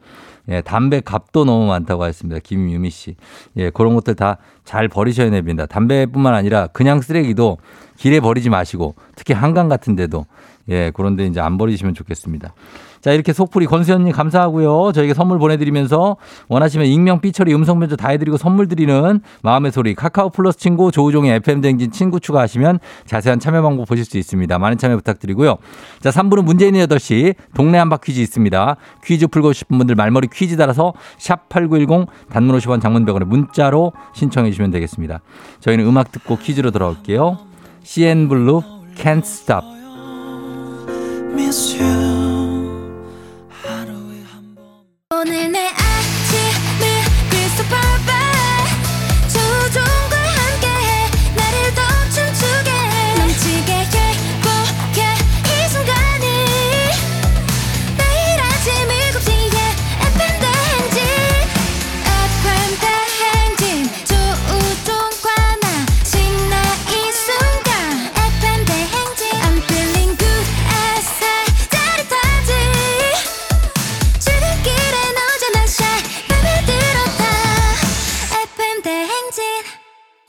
예, 담배 값도 너무 많다고 했습니다. 김유미 씨. 예, 그런 것들 다 잘 버리셔야 됩니다. 담배뿐만 아니라 그냥 쓰레기도 길에 버리지 마시고 특히 한강 같은 데도 예, 그런데 이제 안 버리시면 좋겠습니다. 자, 이렇게 속풀이 권수현님 감사하고요. 저희가 선물 보내드리면서 원하시면 익명, 삐처리, 음성 면접 다 해드리고 선물 드리는 마음의 소리 카카오 플러스 친구 조우종의 FM 댕진 친구 추가하시면 자세한 참여 방법 보실 수 있습니다. 많은 참여 부탁드리고요. 자, 3부는 문재인 8시 동네 한바 퀴즈 있습니다. 퀴즈 풀고 싶은 분들 말머리 퀴즈 달아서 샵 8910 단문 50원 장문 100원에 문자로 신청해 주시면 되겠습니다. 저희는 음악 듣고 퀴즈로 돌아올게요. CNBLUE Can't Stop.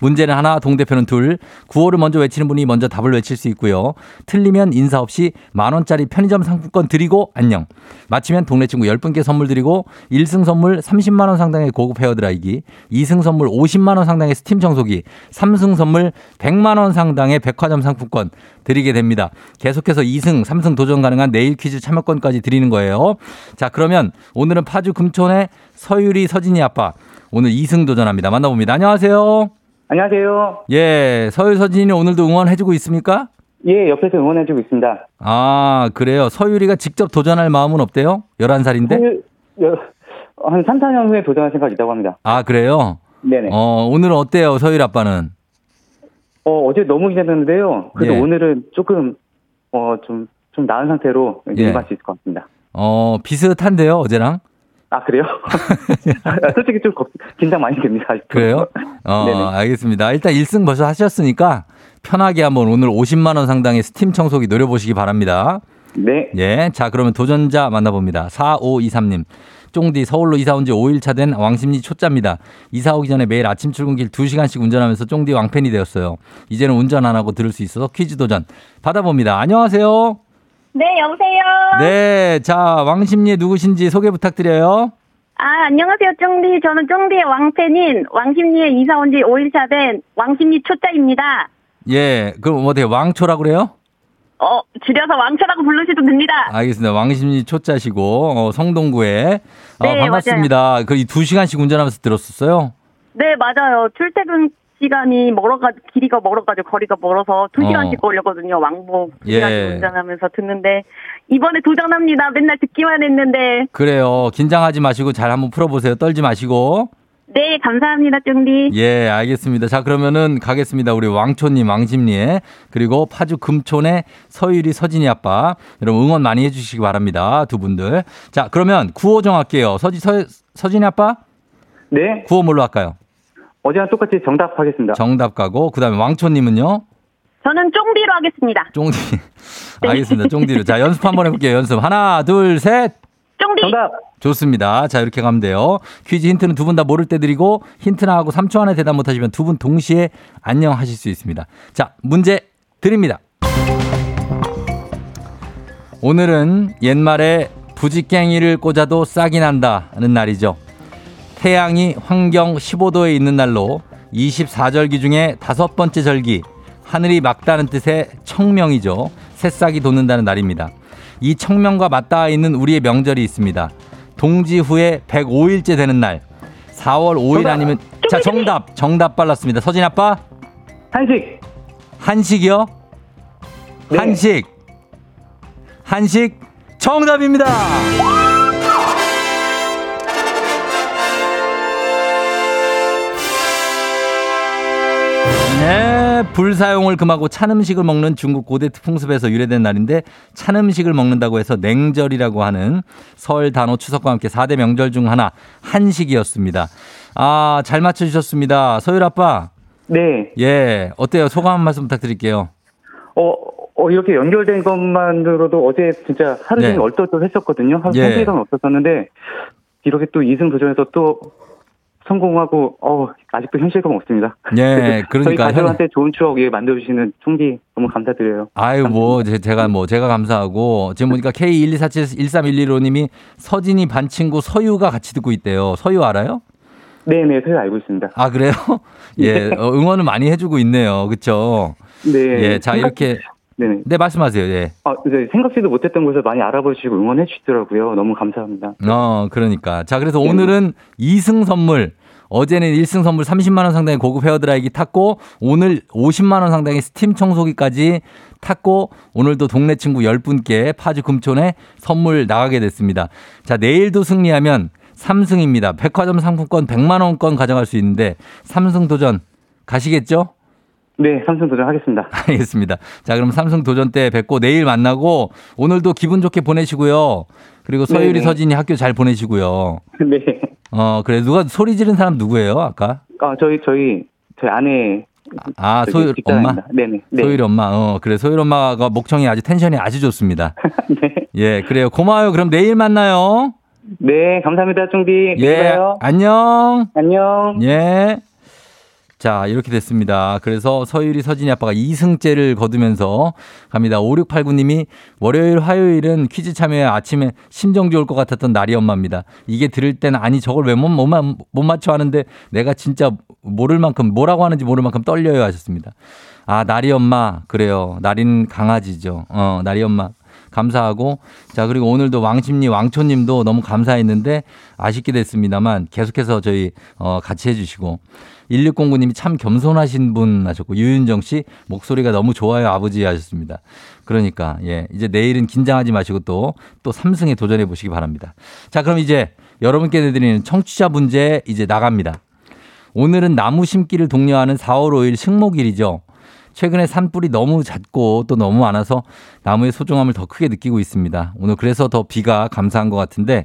문제는 하나, 동대표는 둘. 구호를 먼저 외치는 분이 먼저 답을 외칠 수 있고요. 틀리면 인사 없이 만 원짜리 편의점 상품권 드리고 안녕. 마치면 동네 친구 10분께 선물 드리고 1승 선물 30만 원 상당의 고급 헤어드라이기, 2승 선물 50만 원 상당의 스팀 청소기, 3승 선물 100만 원 상당의 백화점 상품권 드리게 됩니다. 계속해서 2승, 3승 도전 가능한 내일 퀴즈 참여권까지 드리는 거예요. 자, 그러면 오늘은 파주 금촌의 서유리 서진이 아빠 오늘 2승 도전합니다. 만나봅니다. 안녕하세요. 안녕하세요. 예, 서유 서진이 오늘도 응원해주고 있습니까? 예, 옆에서 응원해주고 있습니다. 아, 그래요. 서유리가 직접 도전할 마음은 없대요? 11살인데? 그, 여- 한 3, 4년 후에 도전할 생각이 있다고 합니다. 아, 그래요? 네네. 어, 어, 오늘은 어때요, 서유리 아빠는? 어제 너무 기대했는데요. 그래도 예. 오늘은 조금, 어, 좀, 좀 나은 상태로 예. 임할 수 있을 것 같습니다. 어, 비슷한데요, 어제랑? 아, 그래요? 아, 솔직히 좀 걱- 긴장 많이 됩니다. 아직도. 그래요? 어, 네네. 알겠습니다. 일단 1승 벌써 하셨으니까 편하게 한번 오늘 50만 원 상당의 스팀 청소기 노려보시기 바랍니다. 네. 예. 자, 그러면 도전자 만나봅니다. 4523님. 쫑디 서울로 이사 온 지 5일차 된 왕십리 초짜입니다. 이사 오기 전에 매일 아침 출근길 2시간씩 운전하면서 쫑디 왕팬이 되었어요. 이제는 운전 안 하고 들을 수 있어서 퀴즈 도전 받아봅니다. 안녕하세요. 네, 여보세요. 네. 자, 왕십리에 누구신지 소개 부탁드려요. 아, 안녕하세요, 쫑디. 저는 쫑디의 왕팬인 왕십리에 이사 온 지 5일차 된 왕십리 초짜입니다. 예. 그럼 어떻게 왕초라고 그래요? 어, 줄여서 왕초라고 부르셔도 됩니다. 알겠습니다. 왕십리 초짜시고 어, 성동구에 어, 네, 반갑습니다. 그두 시간씩 운전하면서 들었었어요. 네, 맞아요. 출퇴근 시간이 멀어가 길이가 멀어가지고 거리가 멀어서 두 어. 시간씩 걸렸거든요. 왕복 두 예. 시간씩 운전하면서 듣는데 이번에 도전합니다. 맨날 듣기만 했는데 그래요. 긴장하지 마시고 잘 한번 풀어보세요. 떨지 마시고. 네, 감사합니다, 쫑디. 예, 알겠습니다. 자, 그러면은 가겠습니다. 우리 왕초님, 왕십리에 그리고 파주 금촌의 서유리, 서진이 아빠. 여러분 응원 많이 해주시기 바랍니다. 두 분들. 자, 그러면 구호 정할게요. 서지, 서, 서진이 아빠? 네. 구호 뭘로 할까요? 어제랑 똑같이 정답 하겠습니다. 정답 가고, 그 다음에 왕초님은요? 저는 쫑디로 하겠습니다. 쫑디. 알겠습니다. 쫑디로. 자, 연습 한번 해볼게요. 연습. 하나, 둘, 셋. 쫑디. 정답! 좋습니다. 자, 이렇게 가면 돼요. 퀴즈 힌트는 두 분 다 모를 때 드리고 힌트나 하고 3초 안에 대답 못하시면 두 분 동시에 안녕 하실 수 있습니다. 자, 문제 드립니다. 오늘은 옛말에 부지깽이를 꽂아도 싹이 난다는 날이죠. 태양이 환경 15도에 있는 날로 24절기 중에 다섯 번째 절기, 하늘이 맑다는 뜻의 청명이죠. 새싹이 돋는다는 날입니다. 이 청명과 맞닿아 있는 우리의 명절이 있습니다. 동지 후에 105일째 되는 날. 4월 5일 정답. 아니면 자 정답 정답 빨랐습니다. 서진 아빠 한식! 한식이요? 네. 한식 한식 정답입니다. 네, 불 사용을 금하고 찬 음식을 먹는 중국 고대 풍습에서 유래된 날인데 찬 음식을 먹는다고 해서 냉절이라고 하는 설 단오 추석과 함께 4대 명절 중 하나 한식이었습니다. 아, 잘 맞춰 주셨습니다. 서율 아빠. 네. 예, 어때요? 소감 한 말씀 부탁드릴게요. 어, 어, 이렇게 연결된 것만으로도 어제 진짜 하루 종일 네. 얼떨떨 했었거든요. 하루 예. 성취감 없었었는데 이렇게 또 2승 도전해서 또 성공하고 어 아직도 현실감 없습니다. 예, 그래서 저희 그러니까 가족한테 좋은 추억 예, 만들어주시는 총기 너무 감사드려요. 아유 뭐 제- 제가 뭐 제가 감사하고 지금 보니까 K124713115님이 서진이 반 친구 서유가 같이 듣고 있대요. 서유 알아요? 네네, 저희 알고 있습니다. 아 그래요? 예, 어, 응원을 많이 해주고 있네요. 그렇죠? 네. 예, 자 이렇게 네네. 네 말씀하세요. 예. 아, 이제 생각지도 못했던 곳을 많이 알아봐 주시고 응원해 주시더라고요. 너무 감사합니다. 어 그러니까 자 그래서 네. 오늘은 2승 선물. 어제는 1승 선물 30만 원 상당의 고급 헤어드라이기 탔고 오늘 50만 원 상당의 스팀 청소기까지 탔고 오늘도 동네 친구 10분께 파주 금촌에 선물 나가게 됐습니다. 자, 내일도 승리하면 삼승입니다. 백화점 상품권 100만 원권 가져갈 수 있는데 삼승 도전 가시겠죠? 네, 삼승 도전하겠습니다. 알겠습니다. 자, 그럼 삼승 도전 때 뵙고 내일 만나고 오늘도 기분 좋게 보내시고요. 그리고 서유리 네네. 서진이 학교 잘 보내시고요. 네. 어, 그래 누가 소리 지른 사람 누구예요? 아까? 아, 저희, 저희, 저희 아내. 아, 저기 소율 엄마? 직장입니다. 네네. 네. 소율 엄마. 어, 그래. 소율 엄마가 목청이 아주 텐션이 아주 좋습니다. 네. 예, 그래요. 고마워요. 그럼 내일 만나요. 네, 감사합니다, 쫑디. 예. 안녕. 안녕. 예. 자, 이렇게 됐습니다. 그래서 서유리 서진이 아빠가 2승째를 거두면서 갑니다. 5689님이 월요일, 화요일은 퀴즈 참여에 아침에 심정 좋을 것 같았던 날이 엄마입니다. 이게 들을 때는 아니 저걸 왜 못 못, 못 맞춰 하는데 내가 진짜 모를 만큼 뭐라고 하는지 모를 만큼 떨려요 하셨습니다. 아, 나리 엄마. 그래요. 나린 강아지죠. 어, 나리 엄마. 감사하고 자 그리고 오늘도 왕심리 왕초님도 너무 감사했는데 아쉽게 됐습니다만 계속해서 저희 어 같이 해주시고 1609님이 참 겸손하신 분 하셨고 유윤정 씨 목소리가 너무 좋아요 아버지 하셨습니다. 그러니까 예 이제 내일은 긴장하지 마시고 또또 삼승에 도전해 보시기 바랍니다. 자 그럼 이제 여러분께 내드리는 청취자 문제 이제 나갑니다. 오늘은 나무 심기를 독려하는 4월 5일 식목일이죠. 최근에 산불이 너무 잦고 또 너무 많아서 나무의 소중함을 더 크게 느끼고 있습니다. 오늘 그래서 더 비가 감사한 것 같은데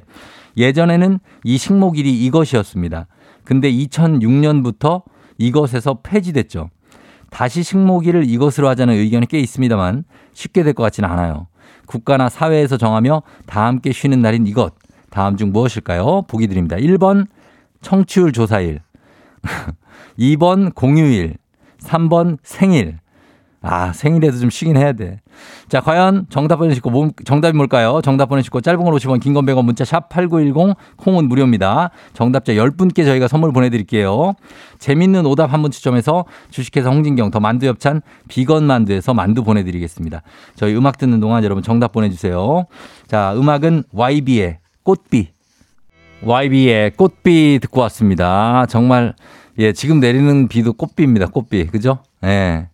예전에는 이 식목일이 이것이었습니다. 근데 2006년부터 이것에서 폐지됐죠. 다시 식목일을 이것으로 하자는 의견이 꽤 있습니다만 쉽게 될 것 같지는 않아요. 국가나 사회에서 정하며 다 함께 쉬는 날인 이것. 다음 중 무엇일까요? 보기 드립니다. 1번 청취율 조사일. 2번 공휴일. 3번 생일. 아, 생일에도 좀 쉬긴 해야 돼. 자, 과연 정답 보내시고, 몸, 정답이 뭘까요? 정답 보내시고, 짧은 걸 50원, 긴 건 100원, 문자 샵 8910, 콩은 무료입니다. 정답자 10분께 저희가 선물 보내드릴게요. 재밌는 오답 한 분 추첨해서 주식회사 홍진경 더 만두 엽찬 비건 만두에서 만두 보내드리겠습니다. 저희 음악 듣는 동안 여러분 정답 보내주세요. 자, 음악은 YB의 꽃비. YB의 꽃비 듣고 왔습니다. 정말, 예, 지금 내리는 비도 꽃비입니다. 꽃비. 그죠? 예.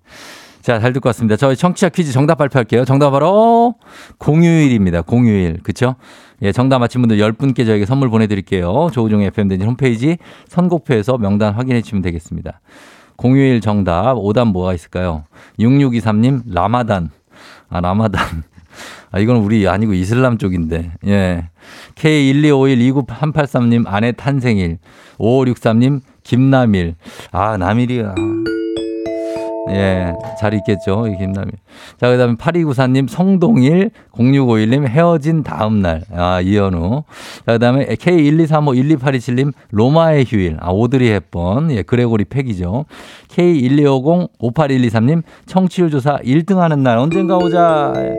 자, 잘 듣고 왔습니다. 저희 청취자 퀴즈 정답 발표할게요. 정답 바로 공휴일입니다. 공휴일. 그쵸? 예, 정답 맞힌 분들 10분께 저희가 선물 보내드릴게요. 조우종 FM대진 홈페이지 선곡표에서 명단 확인해 주시면 되겠습니다. 공휴일 정답, 오답 뭐가 있을까요? 6623님, 라마단. 아, 라마단. 아, 이건 우리 아니고 이슬람 쪽인데. 예. K125129883님, 아내 탄생일. 5563님, 김남일. 아, 남일이야. 예, 잘 있겠죠. 이 김남일. 자, 그 다음에 8294님, 성동일, 0651님, 헤어진 다음날. 아, 이현우. 자, 그 다음에 K123512827님, 로마의 휴일. 아, 오드리 헵번. 예, 그레고리 펙이죠. K1250-58123님, 청취율 조사 1등 하는 날. 언젠가 오자. 예.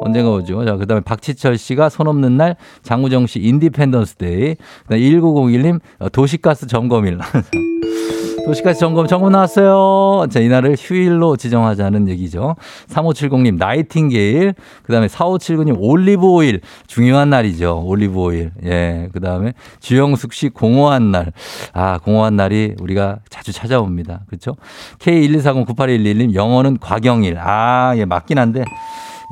언젠가 오죠. 자, 그 다음에 박치철 씨가 손 없는 날, 장우정 씨 Independence Day. 그 다음에 1901님, 어, 도시가스 점검일. 도시가스 점검 점검 나왔어요. 자, 이날을 휴일로 지정하자는 얘기죠. 3570님, 나이팅게일. 그 다음에 4579님, 올리브 오일. 중요한 날이죠. 올리브 오일. 예. 그 다음에 주영숙 씨, 공허한 날. 아, 공허한 날이 우리가 자주 찾아옵니다. 그렇죠? K124098111님, 영어는 과경일. 아, 예, 맞긴 한데.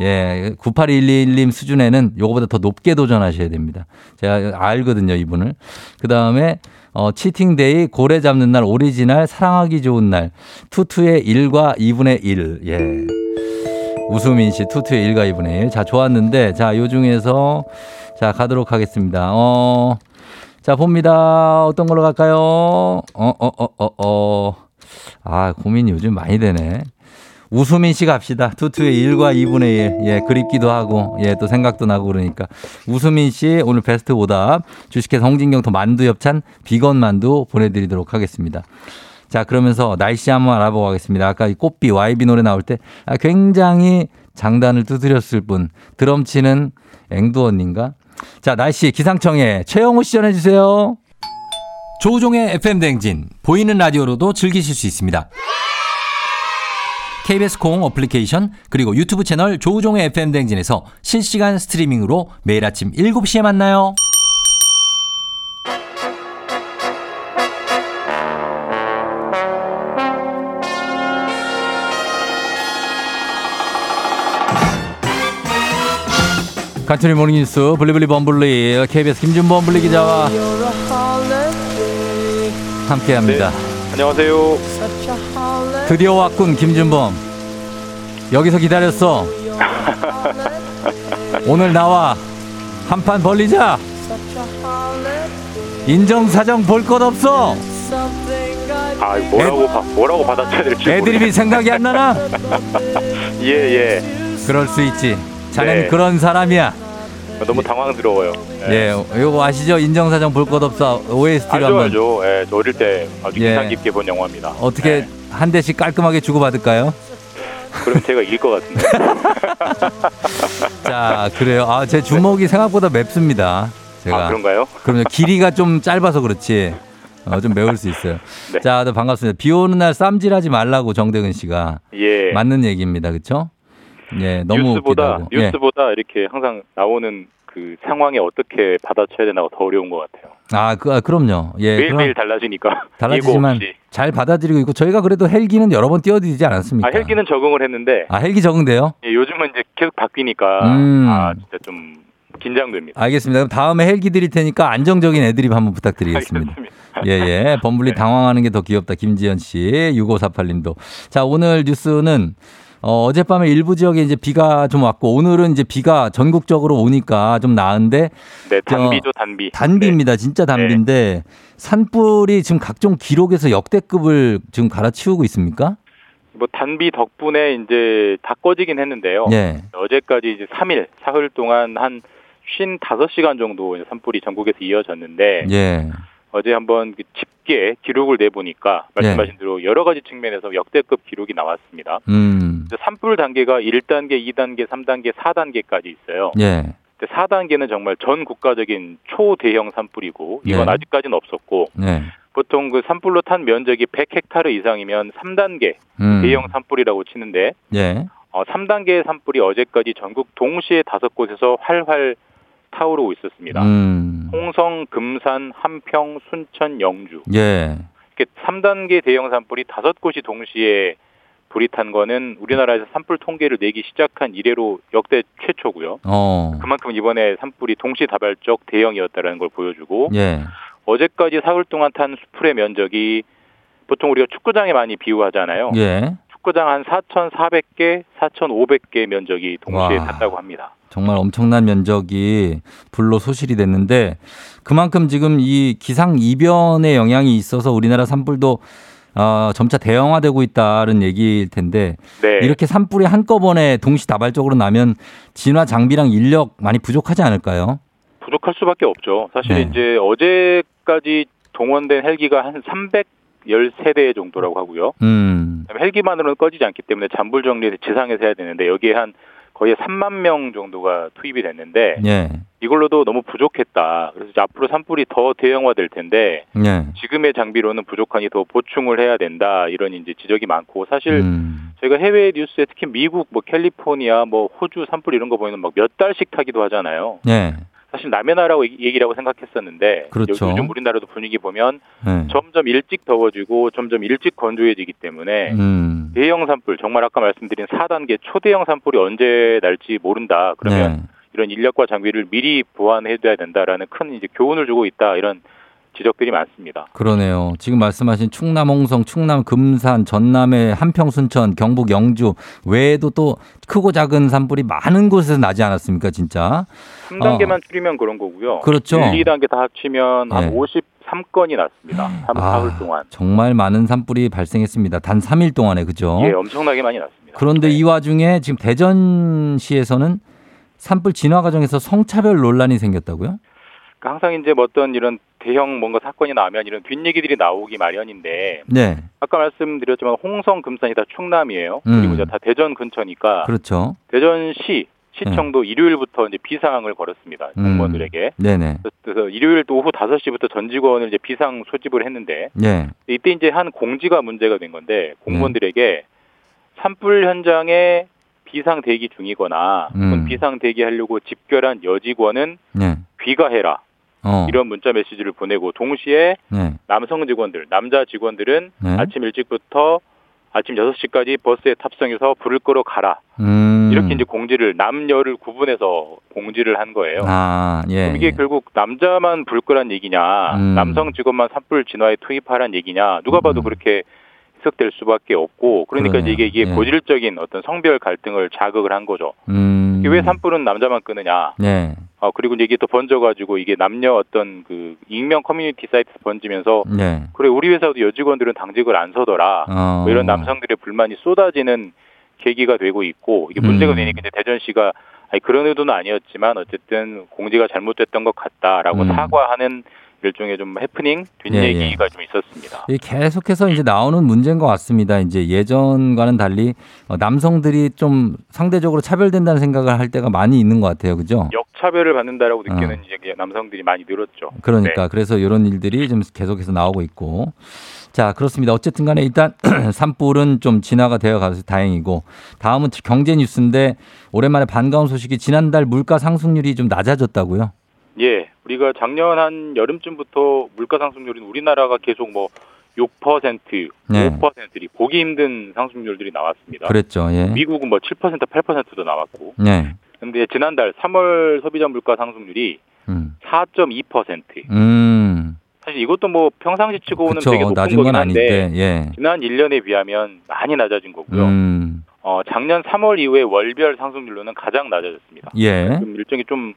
예, 9811님 수준에는 요거보다 더 높게 도전하셔야 됩니다. 제가 알거든요, 이분을. 그 다음에 어, cheating day, 고래 잡는 날, 오리지널, 사랑하기 좋은 날, 투투의 1과 2분의 1. 예. 우수민 씨, 투투의 1과 2분의 1. 자, 좋았는데, 자, 요 중에서, 자, 가도록 하겠습니다. 어, 자, 봅니다. 어떤 걸로 갈까요? 어, 어, 어, 어, 어. 아, 고민이 요즘 많이 되네. 우수민 씨 갑시다. 투투의 1과 2분의 1. 예, 그립기도 하고, 예, 또 생각도 나고 그러니까. 우수민 씨, 오늘 베스트 오답. 주식회사 홍진경 더 만두 엽찬 비건 만두 보내드리도록 하겠습니다. 자, 그러면서 날씨 한번 알아보고 가겠습니다. 아까 이 꽃비 YB 노래 나올 때 아, 굉장히 장단을 두드렸을 분. 드럼 치는 앵두 언니인가? 자, 날씨 기상청에 최영우 씨 전해주세요. 조우종의 FM 댕진. 보이는 라디오로도 즐기실 수 있습니다. KBS 콩 어플리케이션 그리고 유튜브 채널 조우종의 FM 댕진에서 실시간 스트리밍으로 매일 아침 7시에 만나요. 간추리 모닝뉴스 블리블리 범블리 KBS 김준범 범블리 기자와 함께합니다. 안녕하세요. 드디어 왔군 김준범. 여기서 기다렸어. 오늘 나와 한판 벌리자. 인정사정 볼 것 없어. 아 뭐라고 바, 뭐라고 받아쳐야 될지 애드립이 생각이 안 나나? 예예 그럴 수 있지. 자넨 네. 그런 사람이야. 너무 당황스러워요. 예, 이거 아시죠? 인정사정 볼 것 없어. OST로 한번 알죠. 예, 저 어릴 때 아주 예. 인상 깊게 본 영화입니다. 어떻게 네. 한 대씩 깔끔하게 주고 받을까요? 그럼 제가 이길 것 같은데. 자, 그래요. 아, 제 주먹이 생각보다 맵습니다. 제가. 아 그런가요? 그럼요. 길이가 좀 짧아서 그렇지. 어, 좀 매울 수 있어요. 네. 자, 네, 반갑습니다. 비 오는 날 쌈질하지 말라고 정대근 씨가 예. 맞는 얘기입니다. 그렇죠? 예, 너무 뉴스보다 웃기다고. 예. 뉴스보다 이렇게 항상 나오는 그 상황에 어떻게 받아쳐야 되나가 더 어려운 것 같아요. 아, 그, 아, 그럼요. 예, 매일 그럼 매일 달라지니까 달라지지만. 잘 받아들이고 있고 저희가 그래도 헬기는 여러 번 띄워드리지 않았습니까? 아 헬기는 적응을 했는데 아, 헬기 적응돼요? 예, 요즘은 이제 계속 바뀌니까 음. 아 진짜 좀 긴장됩니다. 알겠습니다. 그럼 다음에 헬기 드릴 테니까 안정적인 애드립 한번 부탁드리겠습니다. 알겠습니다. 예, 예. 범블리 네. 당황하는 게 더 귀엽다. 김지연 씨, 6548님도. 자, 오늘 뉴스는 어, 어젯밤에 일부 지역에 이제 비가 좀 왔고 오늘은 이제 비가 전국적으로 오니까 좀 나은데 네 저- 단비죠 단비. 네. 단비입니다. 진짜 단비인데 산불이 지금 각종 기록에서 역대급을 지금 갈아치우고 있습니까? 뭐 단비 덕분에 이제 다 꺼지긴 했는데요. 예. 어제까지 이제 3일 사흘 동안 한 55시간 정도 산불이 전국에서 이어졌는데 예. 어제 한번 그 집계 기록을 내보니까 말씀하신 대로 여러 가지 측면에서 역대급 기록이 나왔습니다. 음. 산불 단계가 1단계, 2단계, 3단계, 4단계까지 있어요. 예. 근데 4단계는 정말 전 국가적인 초대형 산불이고 이건 네. 아직까지는 없었고 예. 보통 그 산불로 탄 면적이 100헥타르 이상이면 3단계 음. 대형 산불이라고 치는데 예. 어, 3단계의 산불이 어제까지 전국 동시에 다섯 곳에서 활활 타오르고 있었습니다. 음. 홍성, 금산, 함평, 순천, 영주. 예. 이렇게 3단계 대형 산불이 다섯 곳이 동시에 불이 탄 거는 우리나라에서 산불 통계를 내기 시작한 이래로 역대 최초고요. 어. 그만큼 이번에 산불이 동시다발적 대형이었다는 걸 보여주고 예. 어제까지 사흘 동안 탄 수풀의 면적이 보통 우리가 축구장에 많이 비유하잖아요. 예. 축구장 한 4,400개, 4,500개 면적이 동시에 와. 탔다고 합니다. 정말 엄청난 면적이 불로 소실이 됐는데 그만큼 지금 이 기상 이변의 영향이 있어서 우리나라 산불도 어, 점차 대형화되고 있다는 얘기일 텐데 네. 이렇게 산불이 한꺼번에 동시다발적으로 나면 진화 장비랑 인력 많이 부족하지 않을까요? 부족할 수밖에 없죠. 사실 네. 이제 어제까지 동원된 헬기가 한 313대 정도라고 하고요. 음. 헬기만으로는 꺼지지 않기 때문에 잔불 정리를 지상에서 해야 되는데 여기에 한 거의 3만 명 정도가 투입이 됐는데 예. 이걸로도 너무 부족했다. 그래서 이제 앞으로 산불이 더 대형화될 텐데 예. 지금의 장비로는 부족하니 더 보충을 해야 된다. 이런 이제 지적이 많고 사실 음. 저희가 해외 뉴스에 특히 미국 뭐 캘리포니아 뭐 호주 산불 이런 거 보면 막 몇 달씩 타기도 하잖아요. 예. 사실 남의 나라고 얘기- 얘기라고 생각했었는데 그렇죠. 요즘 우리나라도 분위기 보면 예. 점점 일찍 더워지고 점점 일찍 건조해지기 때문에 음. 대형 산불 정말 아까 말씀드린 4단계 초대형 산불이 언제 날지 모른다. 그러면 네. 이런 인력과 장비를 미리 보완해둬야 된다라는 큰 이제 교훈을 주고 있다 이런 지적들이 많습니다. 그러네요. 지금 말씀하신 충남 홍성, 충남 금산, 전남의 한평 순천, 경북 영주 외에도 또 크고 작은 산불이 많은 곳에서 나지 않았습니까, 진짜? 3단계만 줄이면 그런 거고요. 어. 그렇죠. 1, 2단계 다 합치면 한 네. 53건이 났습니다. 3, 아, 4흘 동안. 정말 많은 산불이 발생했습니다. 단 3일 동안에 그죠? 예, 엄청나게 많이 났습니다. 그런데 네. 이 와중에 지금 대전시에서는 산불 진화 과정에서 성차별 논란이 생겼다고요? 그러니까 항상 이제 뭐 어떤 이런 대형 뭔가 사건이 나면 이런 뒷얘기들이 나오기 마련인데 네, 아까 말씀드렸지만 홍성, 금산이 다 충남이에요. 음. 그리고 이제 다 대전 근처니까 그렇죠. 대전시 시청도 일요일부터 이제 비상을 걸었습니다. 음. 공무원들에게. 네네. 그래서 일요일 또 오후 5시부터 전 직원을 이제 비상 소집을 했는데 네. 이때 이제 한 공지가 문제가 된 건데 음. 공무원들에게 산불 현장에 비상 대기 중이거나 음. 비상 대기하려고 집결한 여직원은 네. 귀가해라 어. 이런 문자 메시지를 보내고 동시에 네. 남성 직원들 남자 직원들은 네. 아침 일찍부터 아침 6시까지 버스에 탑승해서 불을 끄러 가라. 음. 이렇게 이제 공지를 남녀를 구분해서 공지를 한 거예요. 아, 예. 그럼 이게 결국 남자만 불 끄란 얘기냐, 음. 남성 직원만 산불 진화에 투입하란 얘기냐, 누가 봐도 음. 그렇게 해석될 수밖에 없고, 그러니까 그러네요. 이게, 이게 예. 고질적인 어떤 성별 갈등을 자극을 한 거죠. 음. 왜 산불은 남자만 끄느냐? 네. 어, 그리고 이제 이게 또 번져가지고 이게 남녀 어떤 그 익명 커뮤니티 사이트에서 번지면서 네. 그래 우리 회사도 여직원들은 당직을 안 서더라. 어. 뭐 이런 남성들의 불만이 쏟아지는 계기가 되고 있고 이게 문제가 음. 되니까 이제 대전시가 아니 그런 의도는 아니었지만 어쨌든 공지가 잘못됐던 것 같다라고 음. 사과하는 일종의 좀 해프닝 뒷얘기가 좀 있었습니다. 이 계속해서 이제 나오는 문제인 것 같습니다. 이제 예전과는 달리 어, 남성들이 좀 상대적으로 차별된다는 생각을 할 때가 많이 있는 것 같아요. 그죠? 역차별을 받는다라고 느끼는 어. 이제 남성들이 많이 늘었죠. 그러니까 네. 그래서 이런 일들이 좀 계속해서 나오고 있고 자 그렇습니다. 어쨌든 간에 일단 산불은 좀 진화가 되어 가서 다행이고 다음은 경제 뉴스인데 오랜만에 반가운 소식이 지난달 물가 상승률이 좀 낮아졌다고요. 예, 우리가 작년 한 여름쯤부터 물가 상승률은 우리나라가 계속 뭐 6%, 네. 5%리 보기 힘든 상승률들이 나왔습니다. 그랬죠. 예. 미국은 뭐 7%, 8%도 나왔고. 네. 근데 지난달 3월 소비자 물가 상승률이 음. 4.2%. 음. 사실 이것도 뭐 평상시 치고는 되게 그렇죠. 높은 낮은 거긴 건 한데 아닌데. 예. 지난 1년에 비하면 많이 낮아진 거고요. 음. 어, 작년 3월 이후에 월별 상승률로는 가장 낮아졌습니다. 예. 좀 일종의 좀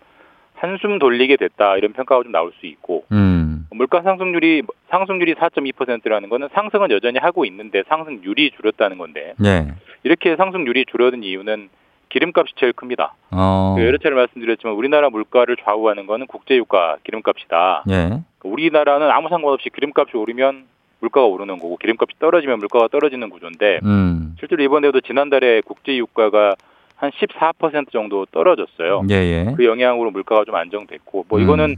한숨 돌리게 됐다 이런 평가가 좀 나올 수 있고 음. 물가 상승률이 상승률이 4.2%라는 거는 상승은 여전히 하고 있는데 상승률이 줄었다는 건데 예. 이렇게 상승률이 줄어든 이유는 기름값이 제일 큽니다. 어. 그 여러 차례 말씀드렸지만 우리나라 물가를 좌우하는 거는 국제유가 기름값이다. 예. 우리나라는 아무 상관없이 기름값이 오르면 물가가 오르는 거고 기름값이 떨어지면 물가가 떨어지는 구조인데 음. 실제로 이번에도 지난달에 국제유가가 한 14% 정도 떨어졌어요. 예, 예. 그 영향으로 물가가 좀 안정됐고 뭐 음. 이거는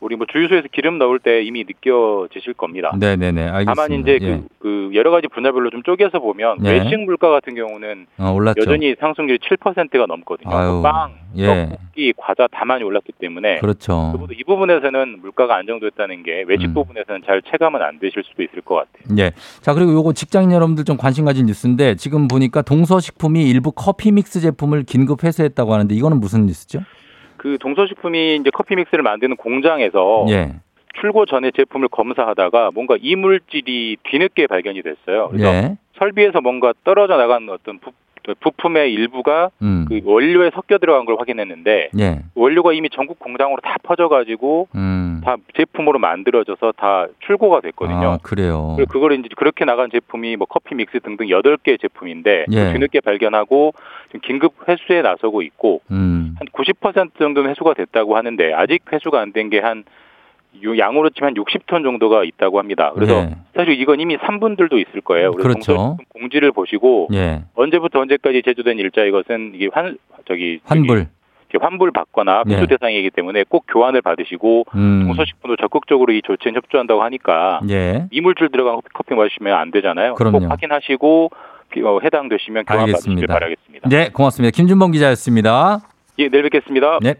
우리 뭐 주유소에서 기름 넣을 때 이미 느껴지실 겁니다. 네, 네, 네. 알겠습니다. 다만 이제 예. 그, 그 여러 가지 분야별로 좀 쪼개서 보면 예. 외식 물가 같은 경우는 어, 올랐죠. 여전히 상승률이 7%가 넘거든요. 아유, 뭐 빵, 예. 떡볶이, 과자 다 많이 올랐기 때문에 그렇죠. 이 부분에서는 물가가 안정됐다는 게 외식 음. 부분에서는 잘 체감은 안 되실 수도 있을 것 같아요. 예. 자, 그리고 요거 직장인 여러분들 좀 관심 가진 뉴스인데 지금 보니까 동서식품이 일부 커피 믹스 제품을 긴급 회수했다고 하는데 이거는 무슨 뉴스죠? 그 동서식품이 이제 커피 믹스를 만드는 공장에서 예. 출고 전에 제품을 검사하다가 뭔가 이물질이 뒤늦게 발견이 됐어요. 그래서 예. 설비에서 뭔가 떨어져 나간 어떤 부, 부품의 일부가 음. 그 원료에 섞여 들어간 걸 확인했는데 예. 원료가 이미 전국 공장으로 다 퍼져가지고 음. 다 제품으로 만들어져서 다 출고가 됐거든요. 아, 그래요. 그걸 이제 그렇게 나간 제품이 뭐 커피 믹스 등등 8개 제품인데 예. 뒤늦게 발견하고 지금 긴급 회수에 나서고 있고 음. 한90% 정도는 회수가 됐다고 하는데 아직 회수가 안 된 게 한 양으로 치면 60톤 정도가 있다고 합니다. 그래서 예. 사실 이건 이미 3분들도 있을 거예요. 그래서 그렇죠. 공지를 보시고 예. 언제부터 언제까지 제조된 일자 이것은 이게 환 저기 환불. 저기 환불 받거나 예. 회수 대상이기 때문에 꼭 교환을 받으시고 음. 동서식품도 적극적으로 이 조치에 협조한다고 하니까 예. 이물질 들어간 커피, 커피 마시면 안 되잖아요. 그럼요. 꼭 확인하시고 비- 어, 해당되시면 교환 받으시길 알겠습니다. 바라겠습니다. 네, 고맙습니다. 김준범 기자였습니다. 예, 내일 뵙겠습니다. 네.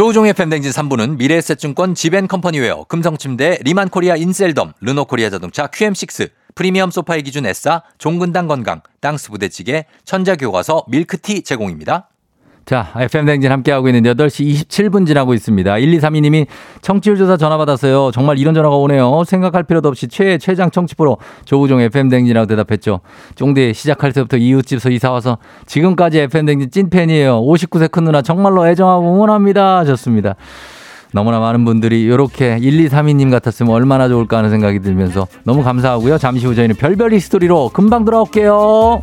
조우종의 FM댕진 3부는 미래에셋증권 지벤컴퍼니웨어, 금성침대, 리만코리아 인셀덤, 르노코리아 자동차 QM6, 프리미엄 소파의 기준 S사, 종근당 건강, 땅스 부대찌개, 천자교과서 밀크티 제공입니다. 자, FM댕진 함께하고 있는 8시 27분 지나고 있습니다. 1232님이 청취율 조사 전화 받았어요. 정말 이런 전화가 오네요. 생각할 필요도 없이 최, 최장 청취 프로 조우종 FM댕진이라고 대답했죠. 쫑대 시작할 때부터 이웃집에서 이사와서 지금까지 FM댕진 찐팬이에요. 59세 큰 누나 정말로 애정하고 응원합니다. 하셨습니다. 너무나 많은 분들이 이렇게 1232님 같았으면 얼마나 좋을까 하는 생각이 들면서 너무 감사하고요. 잠시 후 저희는 별별 히스토리로 금방 돌아올게요.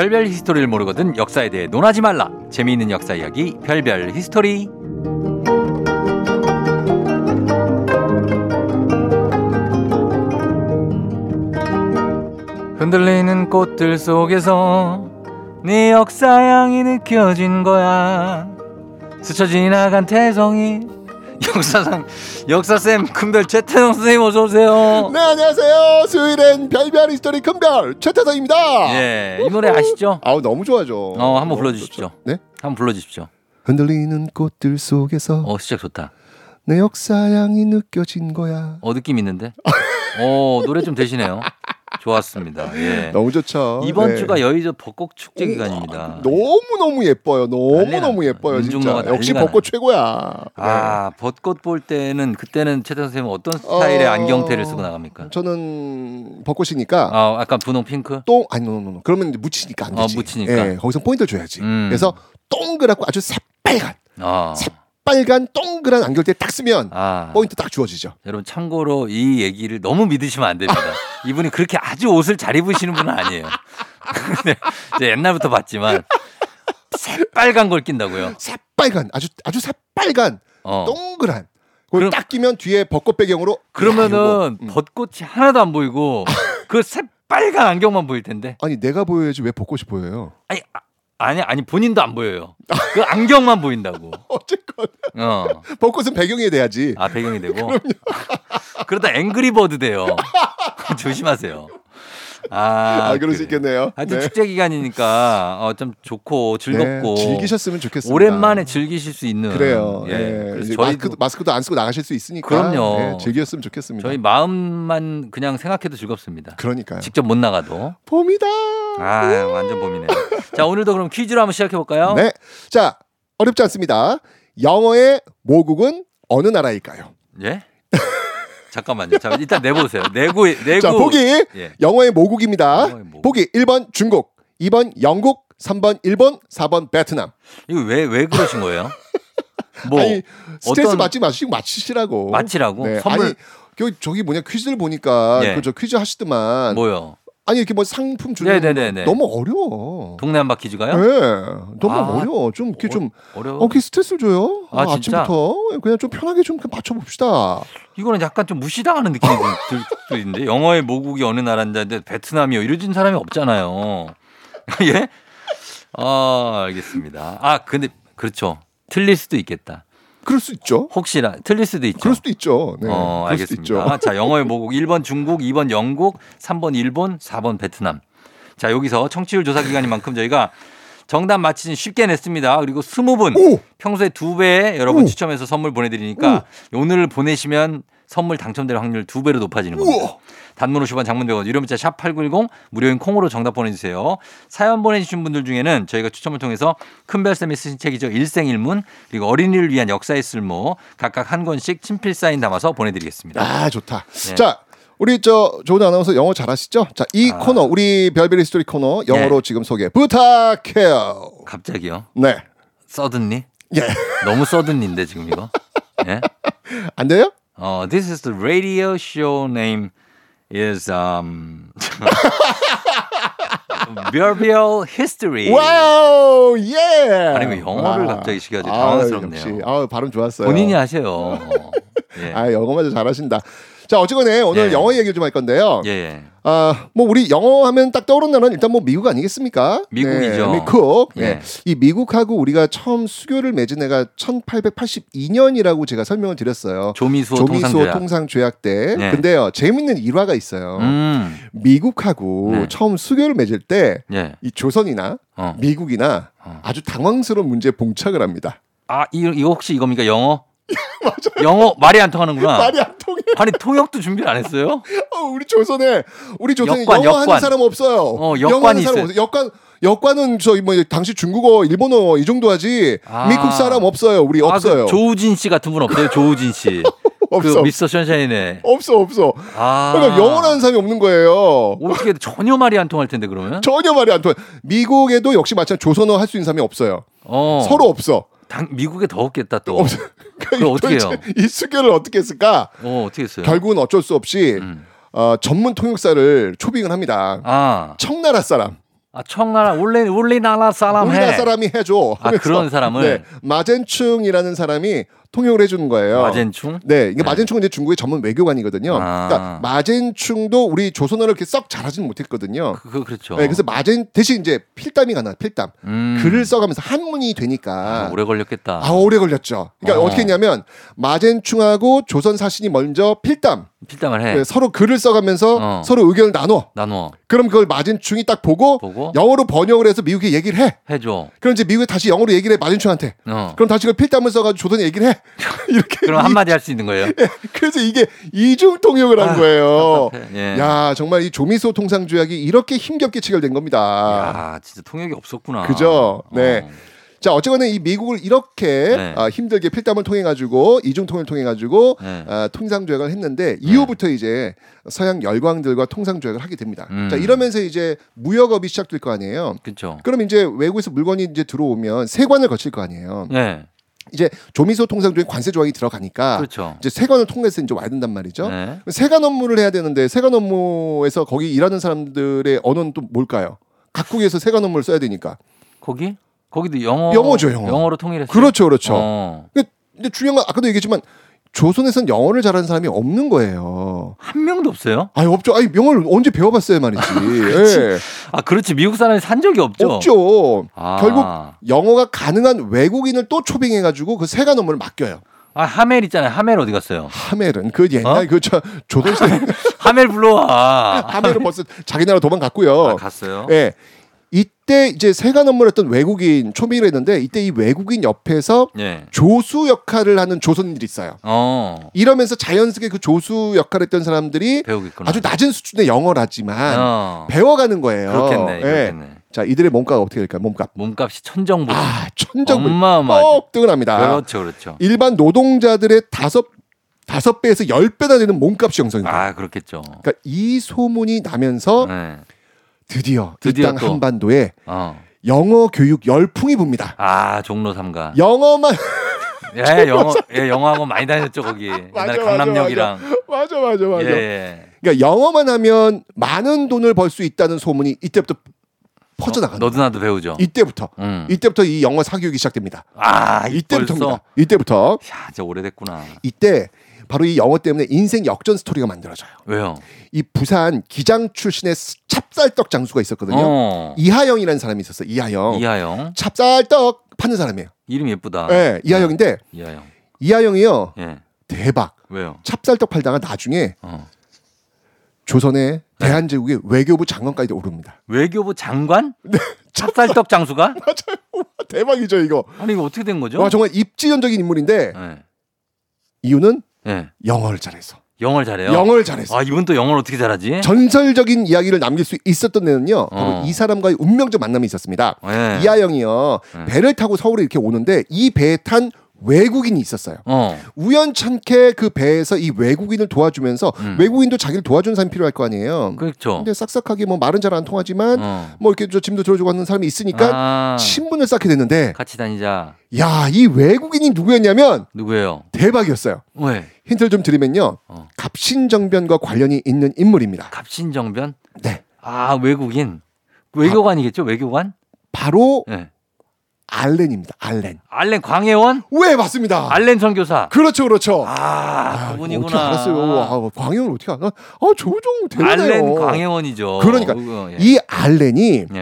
별별 히스토리를 모르거든 역사에 대해 논하지 말라. 재미있는 역사 이야기 별별 히스토리. 흔들리는 꽃들 속에서 네 역사향이 느껴진 거야. 스쳐 지나간 태성이 역사상 역사쌤 큰별 최태성 선생님 어서 오세요 네 안녕하세요. 수요일엔 별별 히스토리 큰별 최태성입니다. 예, 이 노래 아시죠? 아우 너무 좋아죠. 어 한번 불러주십시오 네? 한번 불러주십시오 흔들리는 꽃들 속에서 어 시작 좋다 내 역사향이 느껴진 거야. 어 느낌 있는데 어 노래 좀 되시네요 좋았습니다 예 너무 좋죠. 이번 네. 주가 여의도 벚꽃 축제 기간입니다 너무 너무 예뻐요. 너무 너무. 예뻐요. 진짜 역시 벚꽃 최고야. 아 벚꽃 볼 때는 그때는 최태 선생님 어떤 스타일의 어, 안경테를 쓰고 나갑니까? 네. 저는 벚꽃이니까 아 약간 분홍 핑크? 똥 아니 no no no 그러면 묻히니까 안 어, 되지. 묻히니까. 예, 거기서 포인트를 줘야지. 음. 그래서 동그랗고 아주 새빨간 아, 새 빨간 동그란 안경테 딱 쓰면 아 포인트 딱 주어지죠. 여러분 참고로 이 얘기를 너무 믿으시면 안 됩니다. 이분이 그렇게 아주 옷을 잘 입으시는 분은 아니에요. 이제 옛날부터 봤지만 새빨간 걸 낀다고요. 새빨간 아주 아주 새빨간 어. 동그란 그걸 그럼- 딱 끼면 뒤에 벚꽃 배경으로 야, 그러면은 요거. 음. 벚꽃이 하나도 안 보이고 그 새빨간 안경만 보일 텐데. 아니 내가 보여야지 왜 벚꽃이 보여요? 아니 아, 아니 아니 본인도 안 보여요. 그 안경만 보인다고. 어쨌건 어. 벚꽃은 배경이 돼야지. 아 배경이 되고 그러다 앵그리버드 돼요. 조심하세요. 아, 아, 그럴 수 그래. 있겠네요. 하여튼 네. 축제 기간이니까 어, 좀 좋고 즐겁고 네, 즐기셨으면 좋겠습니다. 오랜만에 즐기실 수 있는 그래요. 예. 예. 그래서 이제 저희도 마스크도, 마스크도 안 쓰고 나가실 수 있으니까 그럼요. 예, 즐겼으면 좋겠습니다. 저희 마음만 그냥 생각해도 즐겁습니다. 그러니까요. 직접 못 나가도 봄이다. 아 완전 봄이네. 자 오늘도 그럼 퀴즈로 한번 시작해 볼까요? 네. 자 어렵지 않습니다. 영어의 모국은 어느 나라일까요? 예? 잠깐만요. 자 일단 내보세요. 내고 내고. 자 보기 예. 영어의 모국입니다. 영어의 모국. 보기 1번 중국, 2번 영국, 3번 일본, 4번 베트남. 이거 왜 왜 그러신 거예요? 뭐 아니 스트레스 어떤- 받지 마시고 맞히시라고. 맞히라고? 네. 선물- 아니 저- 저기 뭐냐 퀴즈를 보니까 예. 그저 퀴즈 하시더만 뭐요? 아니 이렇게 뭐 상품 주는 네네네네. 거 너무 어려워. 동네 한 바 퀴즈가요? 네, 너무 아, 어려워. 좀 이렇게 좀 어려워. 어, 그 스트레스를 줘요. 아, 아? 침부터 그냥 좀 편하게 좀 맞춰 봅시다. 이거는 약간 좀 무시당하는 느낌이 들 수도 있는데 영어의 모국이 어느 나라인데 베트남이요 이러진 사람이 없잖아요. 예? 아 알겠습니다. 아 근데 그렇죠. 틀릴 수도 있겠다. 그럴 수 있죠. 혹시나 틀릴 수도 있죠. 그럴 수도 있죠. 네. 어, 알겠습니다. 있죠. 자, 영어의 모국 1번 중국, 2번 영국, 3번 일본, 4번 베트남. 자, 여기서 청취율 조사 기간인 만큼 저희가 정답 맞히신 쉽게 냈습니다. 그리고 20분 오! 평소에 두배 여러분 오! 추첨해서 선물 보내 드리니까 오늘 보내시면 선물 당첨될 확률 두 배로 높아지는 겁니다. 우와! 단문 50원 장문 100원 유료 문자 샵 8910 무료인 콩으로 정답 보내주세요. 사연 보내주신 분들 중에는 저희가 추첨을 통해서 큰별쌤이 쓰신 책이죠. 일생일문 그리고 어린이를 위한 역사의 쓸모 각각 한 권씩 친필 사인 담아서 보내드리겠습니다. 아 좋다. 네. 자 우리 저 조우종 아나운서 영어 잘하시죠? 자 이 아. 코너 우리 별별 히스토리 코너 영어로 네. 지금 소개 부탁해요. 갑자기요? 네. Suddenly? 예. 너무 suddenly인데 지금 이거? 예? 안 돼요? 어, this is the radio show name is um 별별 history. wow 예. 아니, 왜 영어를 갑자기 시켜가지고 당황스럽네요. 역시 아 발음 좋았어요. 본인이 하세요. 예. 아 영어마저 잘하신다. 자 어쨌거나 오늘 예. 영어 얘기를 좀할 건데요. 예, 예. 아, 뭐 우리 영어 하면 딱 떠오르는 나라는 일단 뭐 미국 아니겠습니까? 미국이죠. 네, 미국. 예. 네. 이 미국하고 우리가 처음 수교를 맺은 해가 1882년이라고 제가 설명을 드렸어요. 조미수호 조미수호 통상 조약. 통상조약 때. 네. 근데요, 재밌는 일화가 있어요. 음. 미국하고 네. 처음 수교를 맺을 때이 예. 조선이나 어. 미국이나 어. 아주 당황스러운 문제에 봉착을 합니다. 아, 이거 혹시 이겁니까? 영어? 맞아요. 영어 말이 안 통하는구나. 말이 안 통해. 아니, 통역도 준비를 안 했어요? 어, 우리 조선에 우리 조선에 역관, 영어 하는 역관. 사람 없어요. 어, 역관이 하는 사람 있어요. 없어요. 역관 역관은 저기 뭐 당시 중국어, 일본어 이 정도 하지. 아. 미국 사람 없어요. 우리 아, 없어요. 그 조우진 씨 같은 분 없어요? 조우진 씨. 없어. 그 미스터 션샤인의. 없어 없어. 아. 그러니까 영어라는 사람이 없는 거예요. 어떻게 전혀 말이 안 통할 텐데 그러면? 전혀 말이 안 통해. 미국에도 역시 마찬가지 조선어 할 수 있는 사람이 없어요. 어. 서로 없어. 당, 미국에 더 없겠다 또. 없어. 그럼 어떻게 해요? 도대체 이 수교를 어떻게 했을까? 어, 어떻게 했어요? 결국은 어쩔 수 없이 음. 어, 전문 통역사를 초빙을 합니다. 아, 청나라 사람, 아 청나라 원래 우리나라 사람 우리나라 해. 사람이 해줘. 아, 그런 사람을? 네, 마젠충이라는 사람이 통역을 해주는 거예요. 마젠충? 네, 이게 마젠충은 이제 중국의 전문 외교관이거든요. 아. 그러니까 마젠충도 우리 조선어를 이렇게 썩 잘하지는 못했거든요. 그, 그 그렇죠. 네, 그래서 마젠 대신 이제 필담이 가나 필담 음. 글을 써가면서 한문이 되니까 아, 오래 걸렸겠다. 아, 오래 걸렸죠. 그러니까 어. 어. 떻게 했냐면 마젠충하고 조선 사신이 먼저 필담 필담을 해. 네, 서로 글을 써가면서 어. 서로 의견을 나눠. 나눠 그럼 그걸 마젠충이 딱 보고, 보고 영어로 번역을 해서 미국에 얘기를 해. 해줘. 그럼 이제 미국에 다시 영어로 얘기를 해 마젠충한테. 어. 그럼 다시 그걸 필담을 써가지고 조선에 얘기를 해. 이렇게. 그럼 한마디 할 수 있는 거예요. 그래서 이게 이중 통역을 한 아, 거예요. 예. 야 정말 이 조미소 통상 조약이 이렇게 힘겹게 체결된 겁니다. 야, 진짜 통역이 없었구나. 그죠? 네. 어. 자 어쨌거나 이 미국을 이렇게 네. 아, 힘들게 필담을 통해 가지고 이중 통역을 통해 가지고 네. 아, 통상 조약을 했는데 이후부터 이제 서양 열광들과 통상 조약을 하게 됩니다. 음. 자 이러면서 이제 무역업이 시작될 거 아니에요. 그렇죠. 그럼 이제 외국에서 물건이 이제 들어오면 세관을 거칠 거 아니에요. 네. 이제 조미소 통상조약 관세 조항이 들어가니까 그렇죠. 이제 세관을 통해서 이제 와야 된단 말이죠. 네. 세관 업무를 해야 되는데 세관 업무에서 거기 일하는 사람들의 언어는 또 뭘까요? 각국에서 세관 업무를 써야 되니까. 거기? 거기도 영어 영어죠, 영어. 영어로 통일했어요. 그렇죠, 그렇죠. 어. 근데 중요한 건 아까도 얘기했지만 조선에선 영어를 잘하는 사람이 없는 거예요. 한 명도 없어요? 아니 없죠. 아니 영어를 언제 배워봤어요 말이지. 예. 아, 그렇지. 미국 사람이 산 적이 없죠. 없죠. 아. 결국 영어가 가능한 외국인을 또 초빙해가지고 그 세관 업무를 맡겨요. 아, 하멜 있잖아요. 하멜 어디 갔어요? 하멜은 그 옛날 어? 그저 조선시대 하멜 불러와. 하멜은 벌써 자기 나라 도망갔고요. 아, 갔어요. 예. 이때 이제 세관 업무를 했던 외국인 초빙을 했는데 이때 이 외국인 옆에서 예. 조수 역할을 하는 조선인들이 있어요. 어. 이러면서 자연스럽게 그 조수 역할을 했던 사람들이 배우겠구나. 아주 낮은 수준의 영어라지만 어. 배워가는 거예요. 그렇겠네. 예. 그렇겠네. 자, 이들의 몸값 어떻게 될까요? 몸값. 몸값이 천정부. 아. 어마어마하죠. 폭등을 합니다. 그렇죠, 그렇죠. 일반 노동자들의 다섯 다섯 배에서 열 배나 되는 몸값이 형성돼요. 아, 그렇겠죠. 그러니까 이 소문이 나면서 네. 드디어, 드디어 이 땅 또. 한반도에 어. 영어 교육 열풍이 붑니다. 아, 종로 삼가. 영어만 예, 영어, 예, 영어학원 많이 다녔죠, 거기. 옛날에 강남역이랑. 맞아 맞아 맞아. 예, 예. 그러니까 영어만 하면 많은 돈을 벌 수 있다는 소문이 이때부터 퍼져나가는 너도 나도 배우죠. 이때부터 음. 이때부터 이 영어 사교육이 시작됩니다. 아, 이때부터입니다. 벌써? 이때부터 야, 진짜 오래됐구나. 이때 바로 이 영어 때문에 인생 역전 스토리가 만들어져요. 왜요? 이 부산 기장 출신의 찹쌀떡 장수가 있었거든요. 어. 이하영이라는 사람이 있었어. 요 이하영. 이하영. 찹쌀떡 파는 사람이에요. 이름 예쁘다. 네, 이하영인데 이하영. 이하영이요. 예. 대박. 왜요? 찹쌀떡 팔다가 나중에 어. 조선의 대한제국의 외교부 장관까지 오릅니다. 외교부 장관? 찹쌀떡 장수가? 맞아요. 대박이죠 이거. 아니 이거 어떻게 된 거죠? 와 정말 입지연적인 인물인데 예. 이유는 예. 영어를 잘해서. 영어를 잘해요. 영어를 잘해서. 아, 이분 또 영어를 어떻게 잘하지? 전설적인 이야기를 남길 수 있었던 데는요. 바로 어. 이 사람과의 운명적 만남이 있었습니다. 예. 이하영이요. 네. 배를 타고 서울에 이렇게 오는데 이 배에 탄 외국인이 있었어요. 어. 우연찮게 그 배에서 이 외국인을 도와주면서 음. 외국인도 자기를 도와주는 사람이 필요할 거 아니에요. 그렇죠. 근데 싹싹하게 뭐 말은 잘 안 통하지만 어. 뭐 이렇게 저 짐도 들어주고 하는 사람이 있으니까 아, 친분을 쌓게 됐는데 같이 다니자. 야, 이 외국인이 누구였냐면 누구예요? 대박이었어요. 왜? 힌트를 좀 드리면요. 어. 갑신정변과 관련이 있는 인물입니다. 갑신정변? 네. 아, 외국인. 외교관이겠죠? 외교관? 바로 예. 알렌입니다. 알렌. 알렌 광해원? 왜 맞습니다. 알렌 선교사. 그렇죠, 그렇죠. 아, 아, 그분이구나. 어떻게 알았어요? 아, 광해원 어떻게 알아? 아, 조종 대단해요. 알렌 광해원이죠. 그러니까 그거, 예. 이 알렌이 예.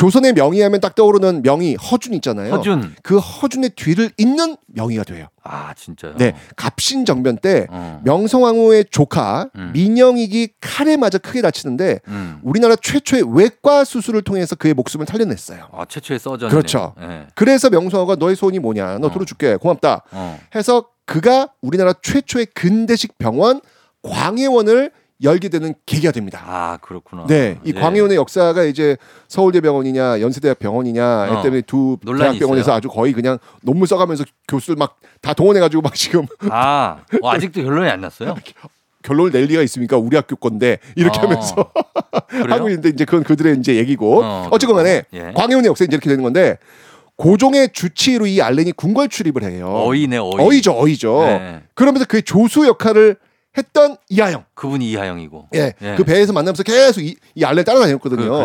조선의 명의하면 딱 떠오르는 명의 허준 있잖아요. 허준. 그 허준의 뒤를 잇는 명의가 돼요. 아, 진짜요? 네, 갑신 정변 때 어. 명성황후의 조카 음. 민영익이 칼에 맞아 크게 다치는데 음. 우리나라 최초의 외과 수술을 통해서 그의 목숨을 살려냈어요. 아, 최초의 서전이네. 그렇죠. 예. 그래서 명성황후가 너의 소원이 뭐냐? 너 어. 들어줄게. 고맙다. 어. 해서 그가 우리나라 최초의 근대식 병원 광해원을 열게 되는 계기가 됩니다. 아, 그렇구나. 네, 이 예. 광해원의 역사가 이제 서울대병원이냐 연세대학 병원이냐 어, 때문에 두 대학병원에서 있어요. 아주 거의 그냥 논문 써가면서 교수들 막 다 동원해가지고 막 지금 아, 어, 아직도 결론이 안 났어요? 결론을 낼 리가 있습니까? 우리 학교 건데 이렇게 어. 하면서? 하고 있는데 이제 그건 그들의 이제 얘기고 어, 어, 쨌건 간에 예. 광해원의 역사 이제 이렇게 되는 건데 고종의 주치의로 이 알렌이 궁궐 출입을 해요. 어이네, 어이. 어이죠, 어이죠. 네. 그러면서 그의 조수 역할을 했던 이하영. 그분이 이하영이고. 예, 예. 그 배에서 만나면서 계속 이, 이 알레 따라다녔거든요. 그, 그,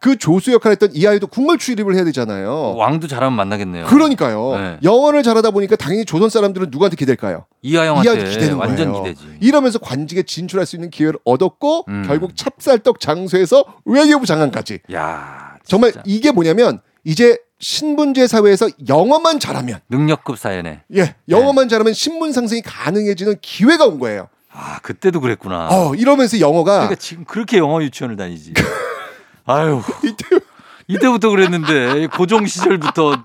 그렇죠. 조수 역할 했던 이하영도 국물 출입을 해야 되잖아요. 왕도 잘하면 만나겠네요. 그러니까요. 네. 영어를 잘하다 보니까 당연히 조선 사람들은 누구한테 기댈까요? 이하영한테 기대는 완전 거예요. 기대지. 이러면서 관직에 진출할 수 있는 기회를 얻었고 음. 결국 찹쌀떡 장소에서 외교부 장관까지. 야, 정말 진짜. 이게 뭐냐면 이제 신분제 사회에서 영어만 잘하면 능력급 사연에. 예, 영어만 잘하면 신분 상승이 가능해지는 기회가 온 거예요. 아, 그때도 그랬구나. 어, 이러면서 영어가 그러니까 지금 그렇게 영어 유치원을 다니지. 아유, 이때 이때부터 그랬는데 고종 시절부터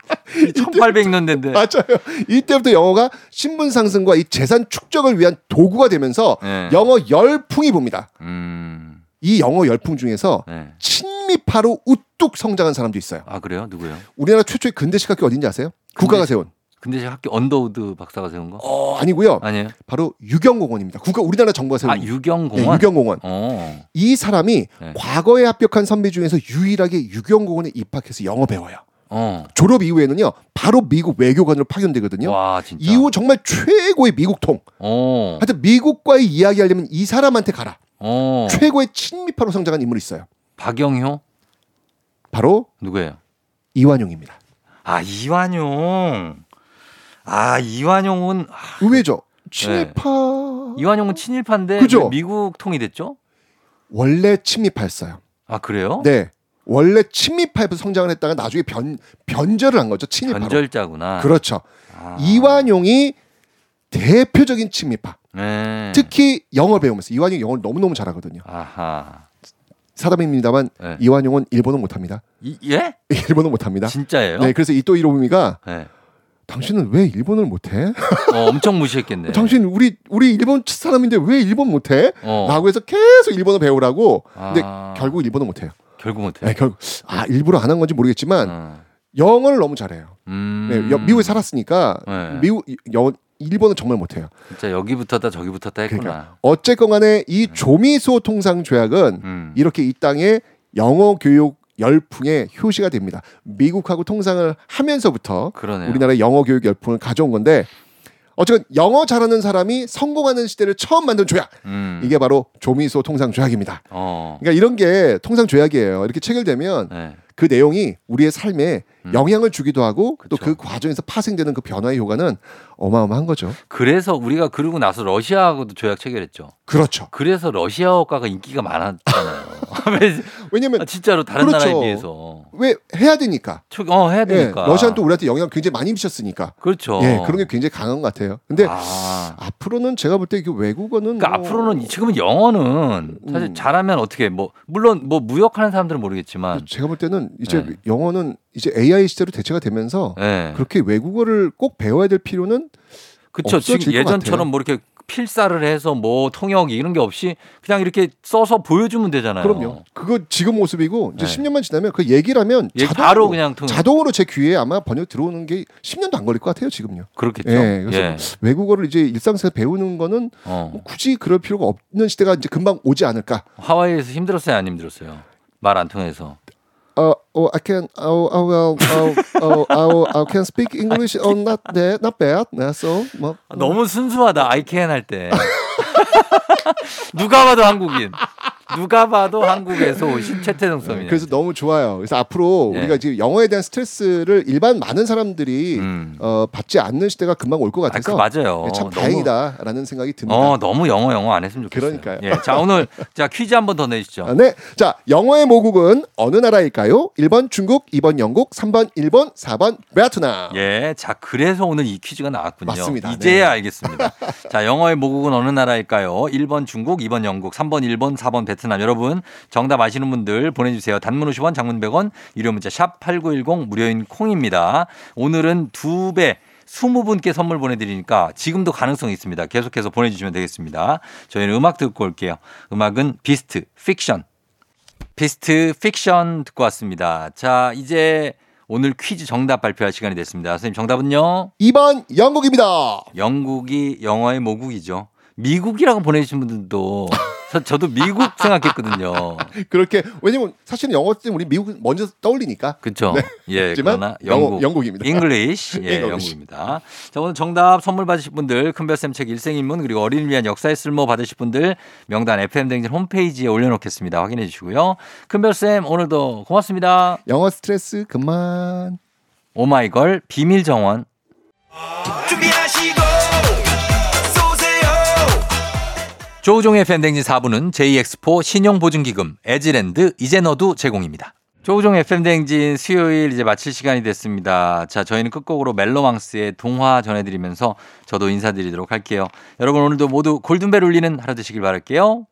1800년대인데. 맞아요. 이때부터 영어가 신분 상승과 이 재산 축적을 위한 도구가 되면서 네. 영어 열풍이 봅니다. 음, 이 영어 열풍 중에서 네. 친미파로 우뚝 성장한 사람도 있어요. 아 그래요? 누구요? 우리나라 최초의 근대식 학교 어딘지 아세요? 국가가 세운. 근데 제 학교 언더우드 박사가 세운 거? 어, 아니고요. 아니에요? 바로 육영공원입니다. 국가 우리나라 정부가 세운 아 육영공원. 네, 육영공원. 어. 이 사람이 네. 과거에 합격한 선배 중에서 유일하게 육영공원에 입학해서 영어 배워요. 어. 졸업 이후에는요, 바로 미국 외교관으로 파견되거든요. 와. 이후 정말 최고의 미국통. 어. 하여튼 미국과의 이야기하려면 이 사람한테 가라. 어. 최고의 친미파로 성장한 인물이 있어요. 박영효 바로 누구예요? 이완용입니다. 아 이완용. 아 이완용은 아, 의외죠. 친미파 이완용은 친일파인데 그죠? 왜 미국 통이 됐죠? 원래 친미파였어요. 아 그래요? 네. 원래 친미파에서 성장을 했다가 나중에 변 변절을 한 거죠. 친일파로. 변절자구나. 그렇죠. 아. 이완용이 대표적인 친미파. 네. 특히 영어 배우면서 이완용이 영어를 너무너무 잘하거든요. 아하. 사담입니다만 네. 이완용은 일본어 못합니다. 이, 예? 일본어 못합니다. 진짜예요? 네, 그래서 이또 이로미가 네. 당신은 왜 일본어를 못해? 어, 엄청 무시했겠네. 당신 우리 우리 일본 사람인데 왜 일본 못해? 어. 라고 해서 계속 일본어 배우라고. 근데 아. 결국 일본어 못해요. 결국 못해. 네, 결국 아 일부러 안 한 건지 모르겠지만 어. 영어를 너무 잘해요. 음. 네, 여- 미국에 살았으니까 네. 미국 영어 일본어 정말 못해요. 진짜 여기부터다 저기부터다 했구나. 그러니까 어쨌건 간에 이 조미소 통상 조약은 음. 이렇게 이 땅에 영어 교육 열풍의 효시가 됩니다. 미국하고 통상을 하면서부터 그러네요. 우리나라의 영어 교육 열풍을 가져온 건데 어쨌든 영어 잘하는 사람이 성공하는 시대를 처음 만든 조약 음. 이게 바로 조미소 통상 조약입니다. 어. 그러니까 이런 게 통상 조약이에요. 이렇게 체결되면 네. 그 내용이 우리의 삶에 음. 영향을 주기도 하고 또. 그 과정에서 파생되는 그 변화의 효과는 어마어마한 거죠. 그래서 우리가 그러고 나서 러시아하고도 조약 체결했죠. 그렇죠. 그래서 러시아어가가 인기가 많았잖아요. 왜- 왜냐면 아, 진짜로 다른 그렇죠. 나라에 비해서. 왜 해야 되니까. 초- 어 해야 예, 되니까. 러시아는 또 우리한테 영향 굉장히 많이 미쳤으니까. 그렇죠. 예, 그런 게 굉장히 강한 것 같아요. 근데 아. 앞으로는 제가 볼때그 외국어는 그러니까 뭐- 앞으로는 지금은 영어는 사실 음. 잘하면 어떻게 뭐 물론 뭐 무역하는 사람들은 모르겠지만 제가 볼 때는 이제 네. 영어는 이제 AI 시대로 대체가 되면서 예. 그렇게 외국어를 꼭 배워야 될 필요는 그렇죠. 지금 것 예전처럼. 뭐 이렇게 필사를 해서 뭐 통역 이런 게 없이 그냥 이렇게 써서 보여주면 되잖아요. 그럼요. 그거 지금 모습이고 이제 네. 10년만 지나면 그 얘기를 하면 예, 자동으로, 바로 그냥 통역. 자동으로 제 귀에 아마 번역 들어오는 게 10년도 안 걸릴 것 같아요, 지금요. 그렇겠죠. 예, 그래서 예. 외국어를 이제 일상생활 배우는 거는 어. 뭐 굳이 그럴 필요가 없는 시대가 이제 금방 오지 않을까. 하와이에서 힘들었어요, 안 힘들었어요? 말 안 통해서. 어, oh, I can, oh, oh, well, oh, oh, oh, I can speak English, oh, not that, not bad. 네, so, 뭐, 아, 너무 순수하다. I can 할 때. 누가 봐도 한국인. 누가 봐도 한국에서 오신 최태성 썸이네. 네, 그래서 너무 좋아요. 그래서 앞으로 예. 우리가 지금 영어에 대한 스트레스를 일반 많은 사람들이 음. 어, 받지 않는 시대가 금방 올것 아, 그 같아서 맞아요. 네, 참 너무- 다행이다라는 생각이 듭니다. 어, 너무 영어 영어 안 했으면 좋겠어요. 그러니까요. 예. 자, 오늘 자 퀴즈 한번 더 내주시죠. 아, 네. 자, 영어의 모국은 어느 나라일까요? 1번 중국, 2번 영국, 3번 일본, 4번 베트남. 예, 자 그래서 오늘 이 퀴즈가 나왔군요. 맞습니다. 이제야 네. 알겠습니다. 자, 영어의 모국은 어느 나라일까요? 1번 중국, 2번 영국, 3번 일본, 4번 베트남. 여러분 정답 아시는 분들 보내주세요. 단문 50원, 장문 100원, 유료 문자 샵 #8910 무료인 콩입니다. 오늘은 두 배. 20분께 선물 보내드리니까 지금도 가능성이 있습니다. 계속해서 보내주시면 되겠습니다. 저희는 음악 듣고 올게요. 음악은 비스트, 픽션. 비스트, 픽션 듣고 왔습니다. 자, 이제 오늘 퀴즈 정답 발표할 시간이 됐습니다. 선생님 정답은요? 2번 영국입니다. 영국이 영어의 모국이죠. 미국이라고 보내주신 분들도 저, 저도 미국 생각했거든요. 그렇게 왜냐면 사실은 영어 때문에 우리 미국 먼저 떠올리니까. 그쵸? 네. 예, 그러나 영어- 영국. 영국 입니다. English. 예, English. 영국입니다. 자, 오늘 정답 선물 받으실 분들, 큰별쌤 책 일생일문, 그리고 어린이를 위한 역사의 쓸모 받으실 분들, 명단 FM대행진 홈페이지에 올려 놓겠습니다. 확인해 주시고요. 큰별쌤, 오늘도 고맙습니다. 영어 스트레스 그만. 오마이걸, 비밀 정원. 준비하시고 조우종의 FM댕진 4부는 JX포 신용보증기금, 에즈랜드, 이제 너도 제공입니다. 조우종 FM댕진 수요일 이제 마칠 시간이 됐습니다. 자, 저희는 끝곡으로 멜로망스의 동화 전해드리면서 저도 인사드리도록 할게요. 여러분 오늘도 모두 골든벨 울리는 하루 되시길 바랄게요.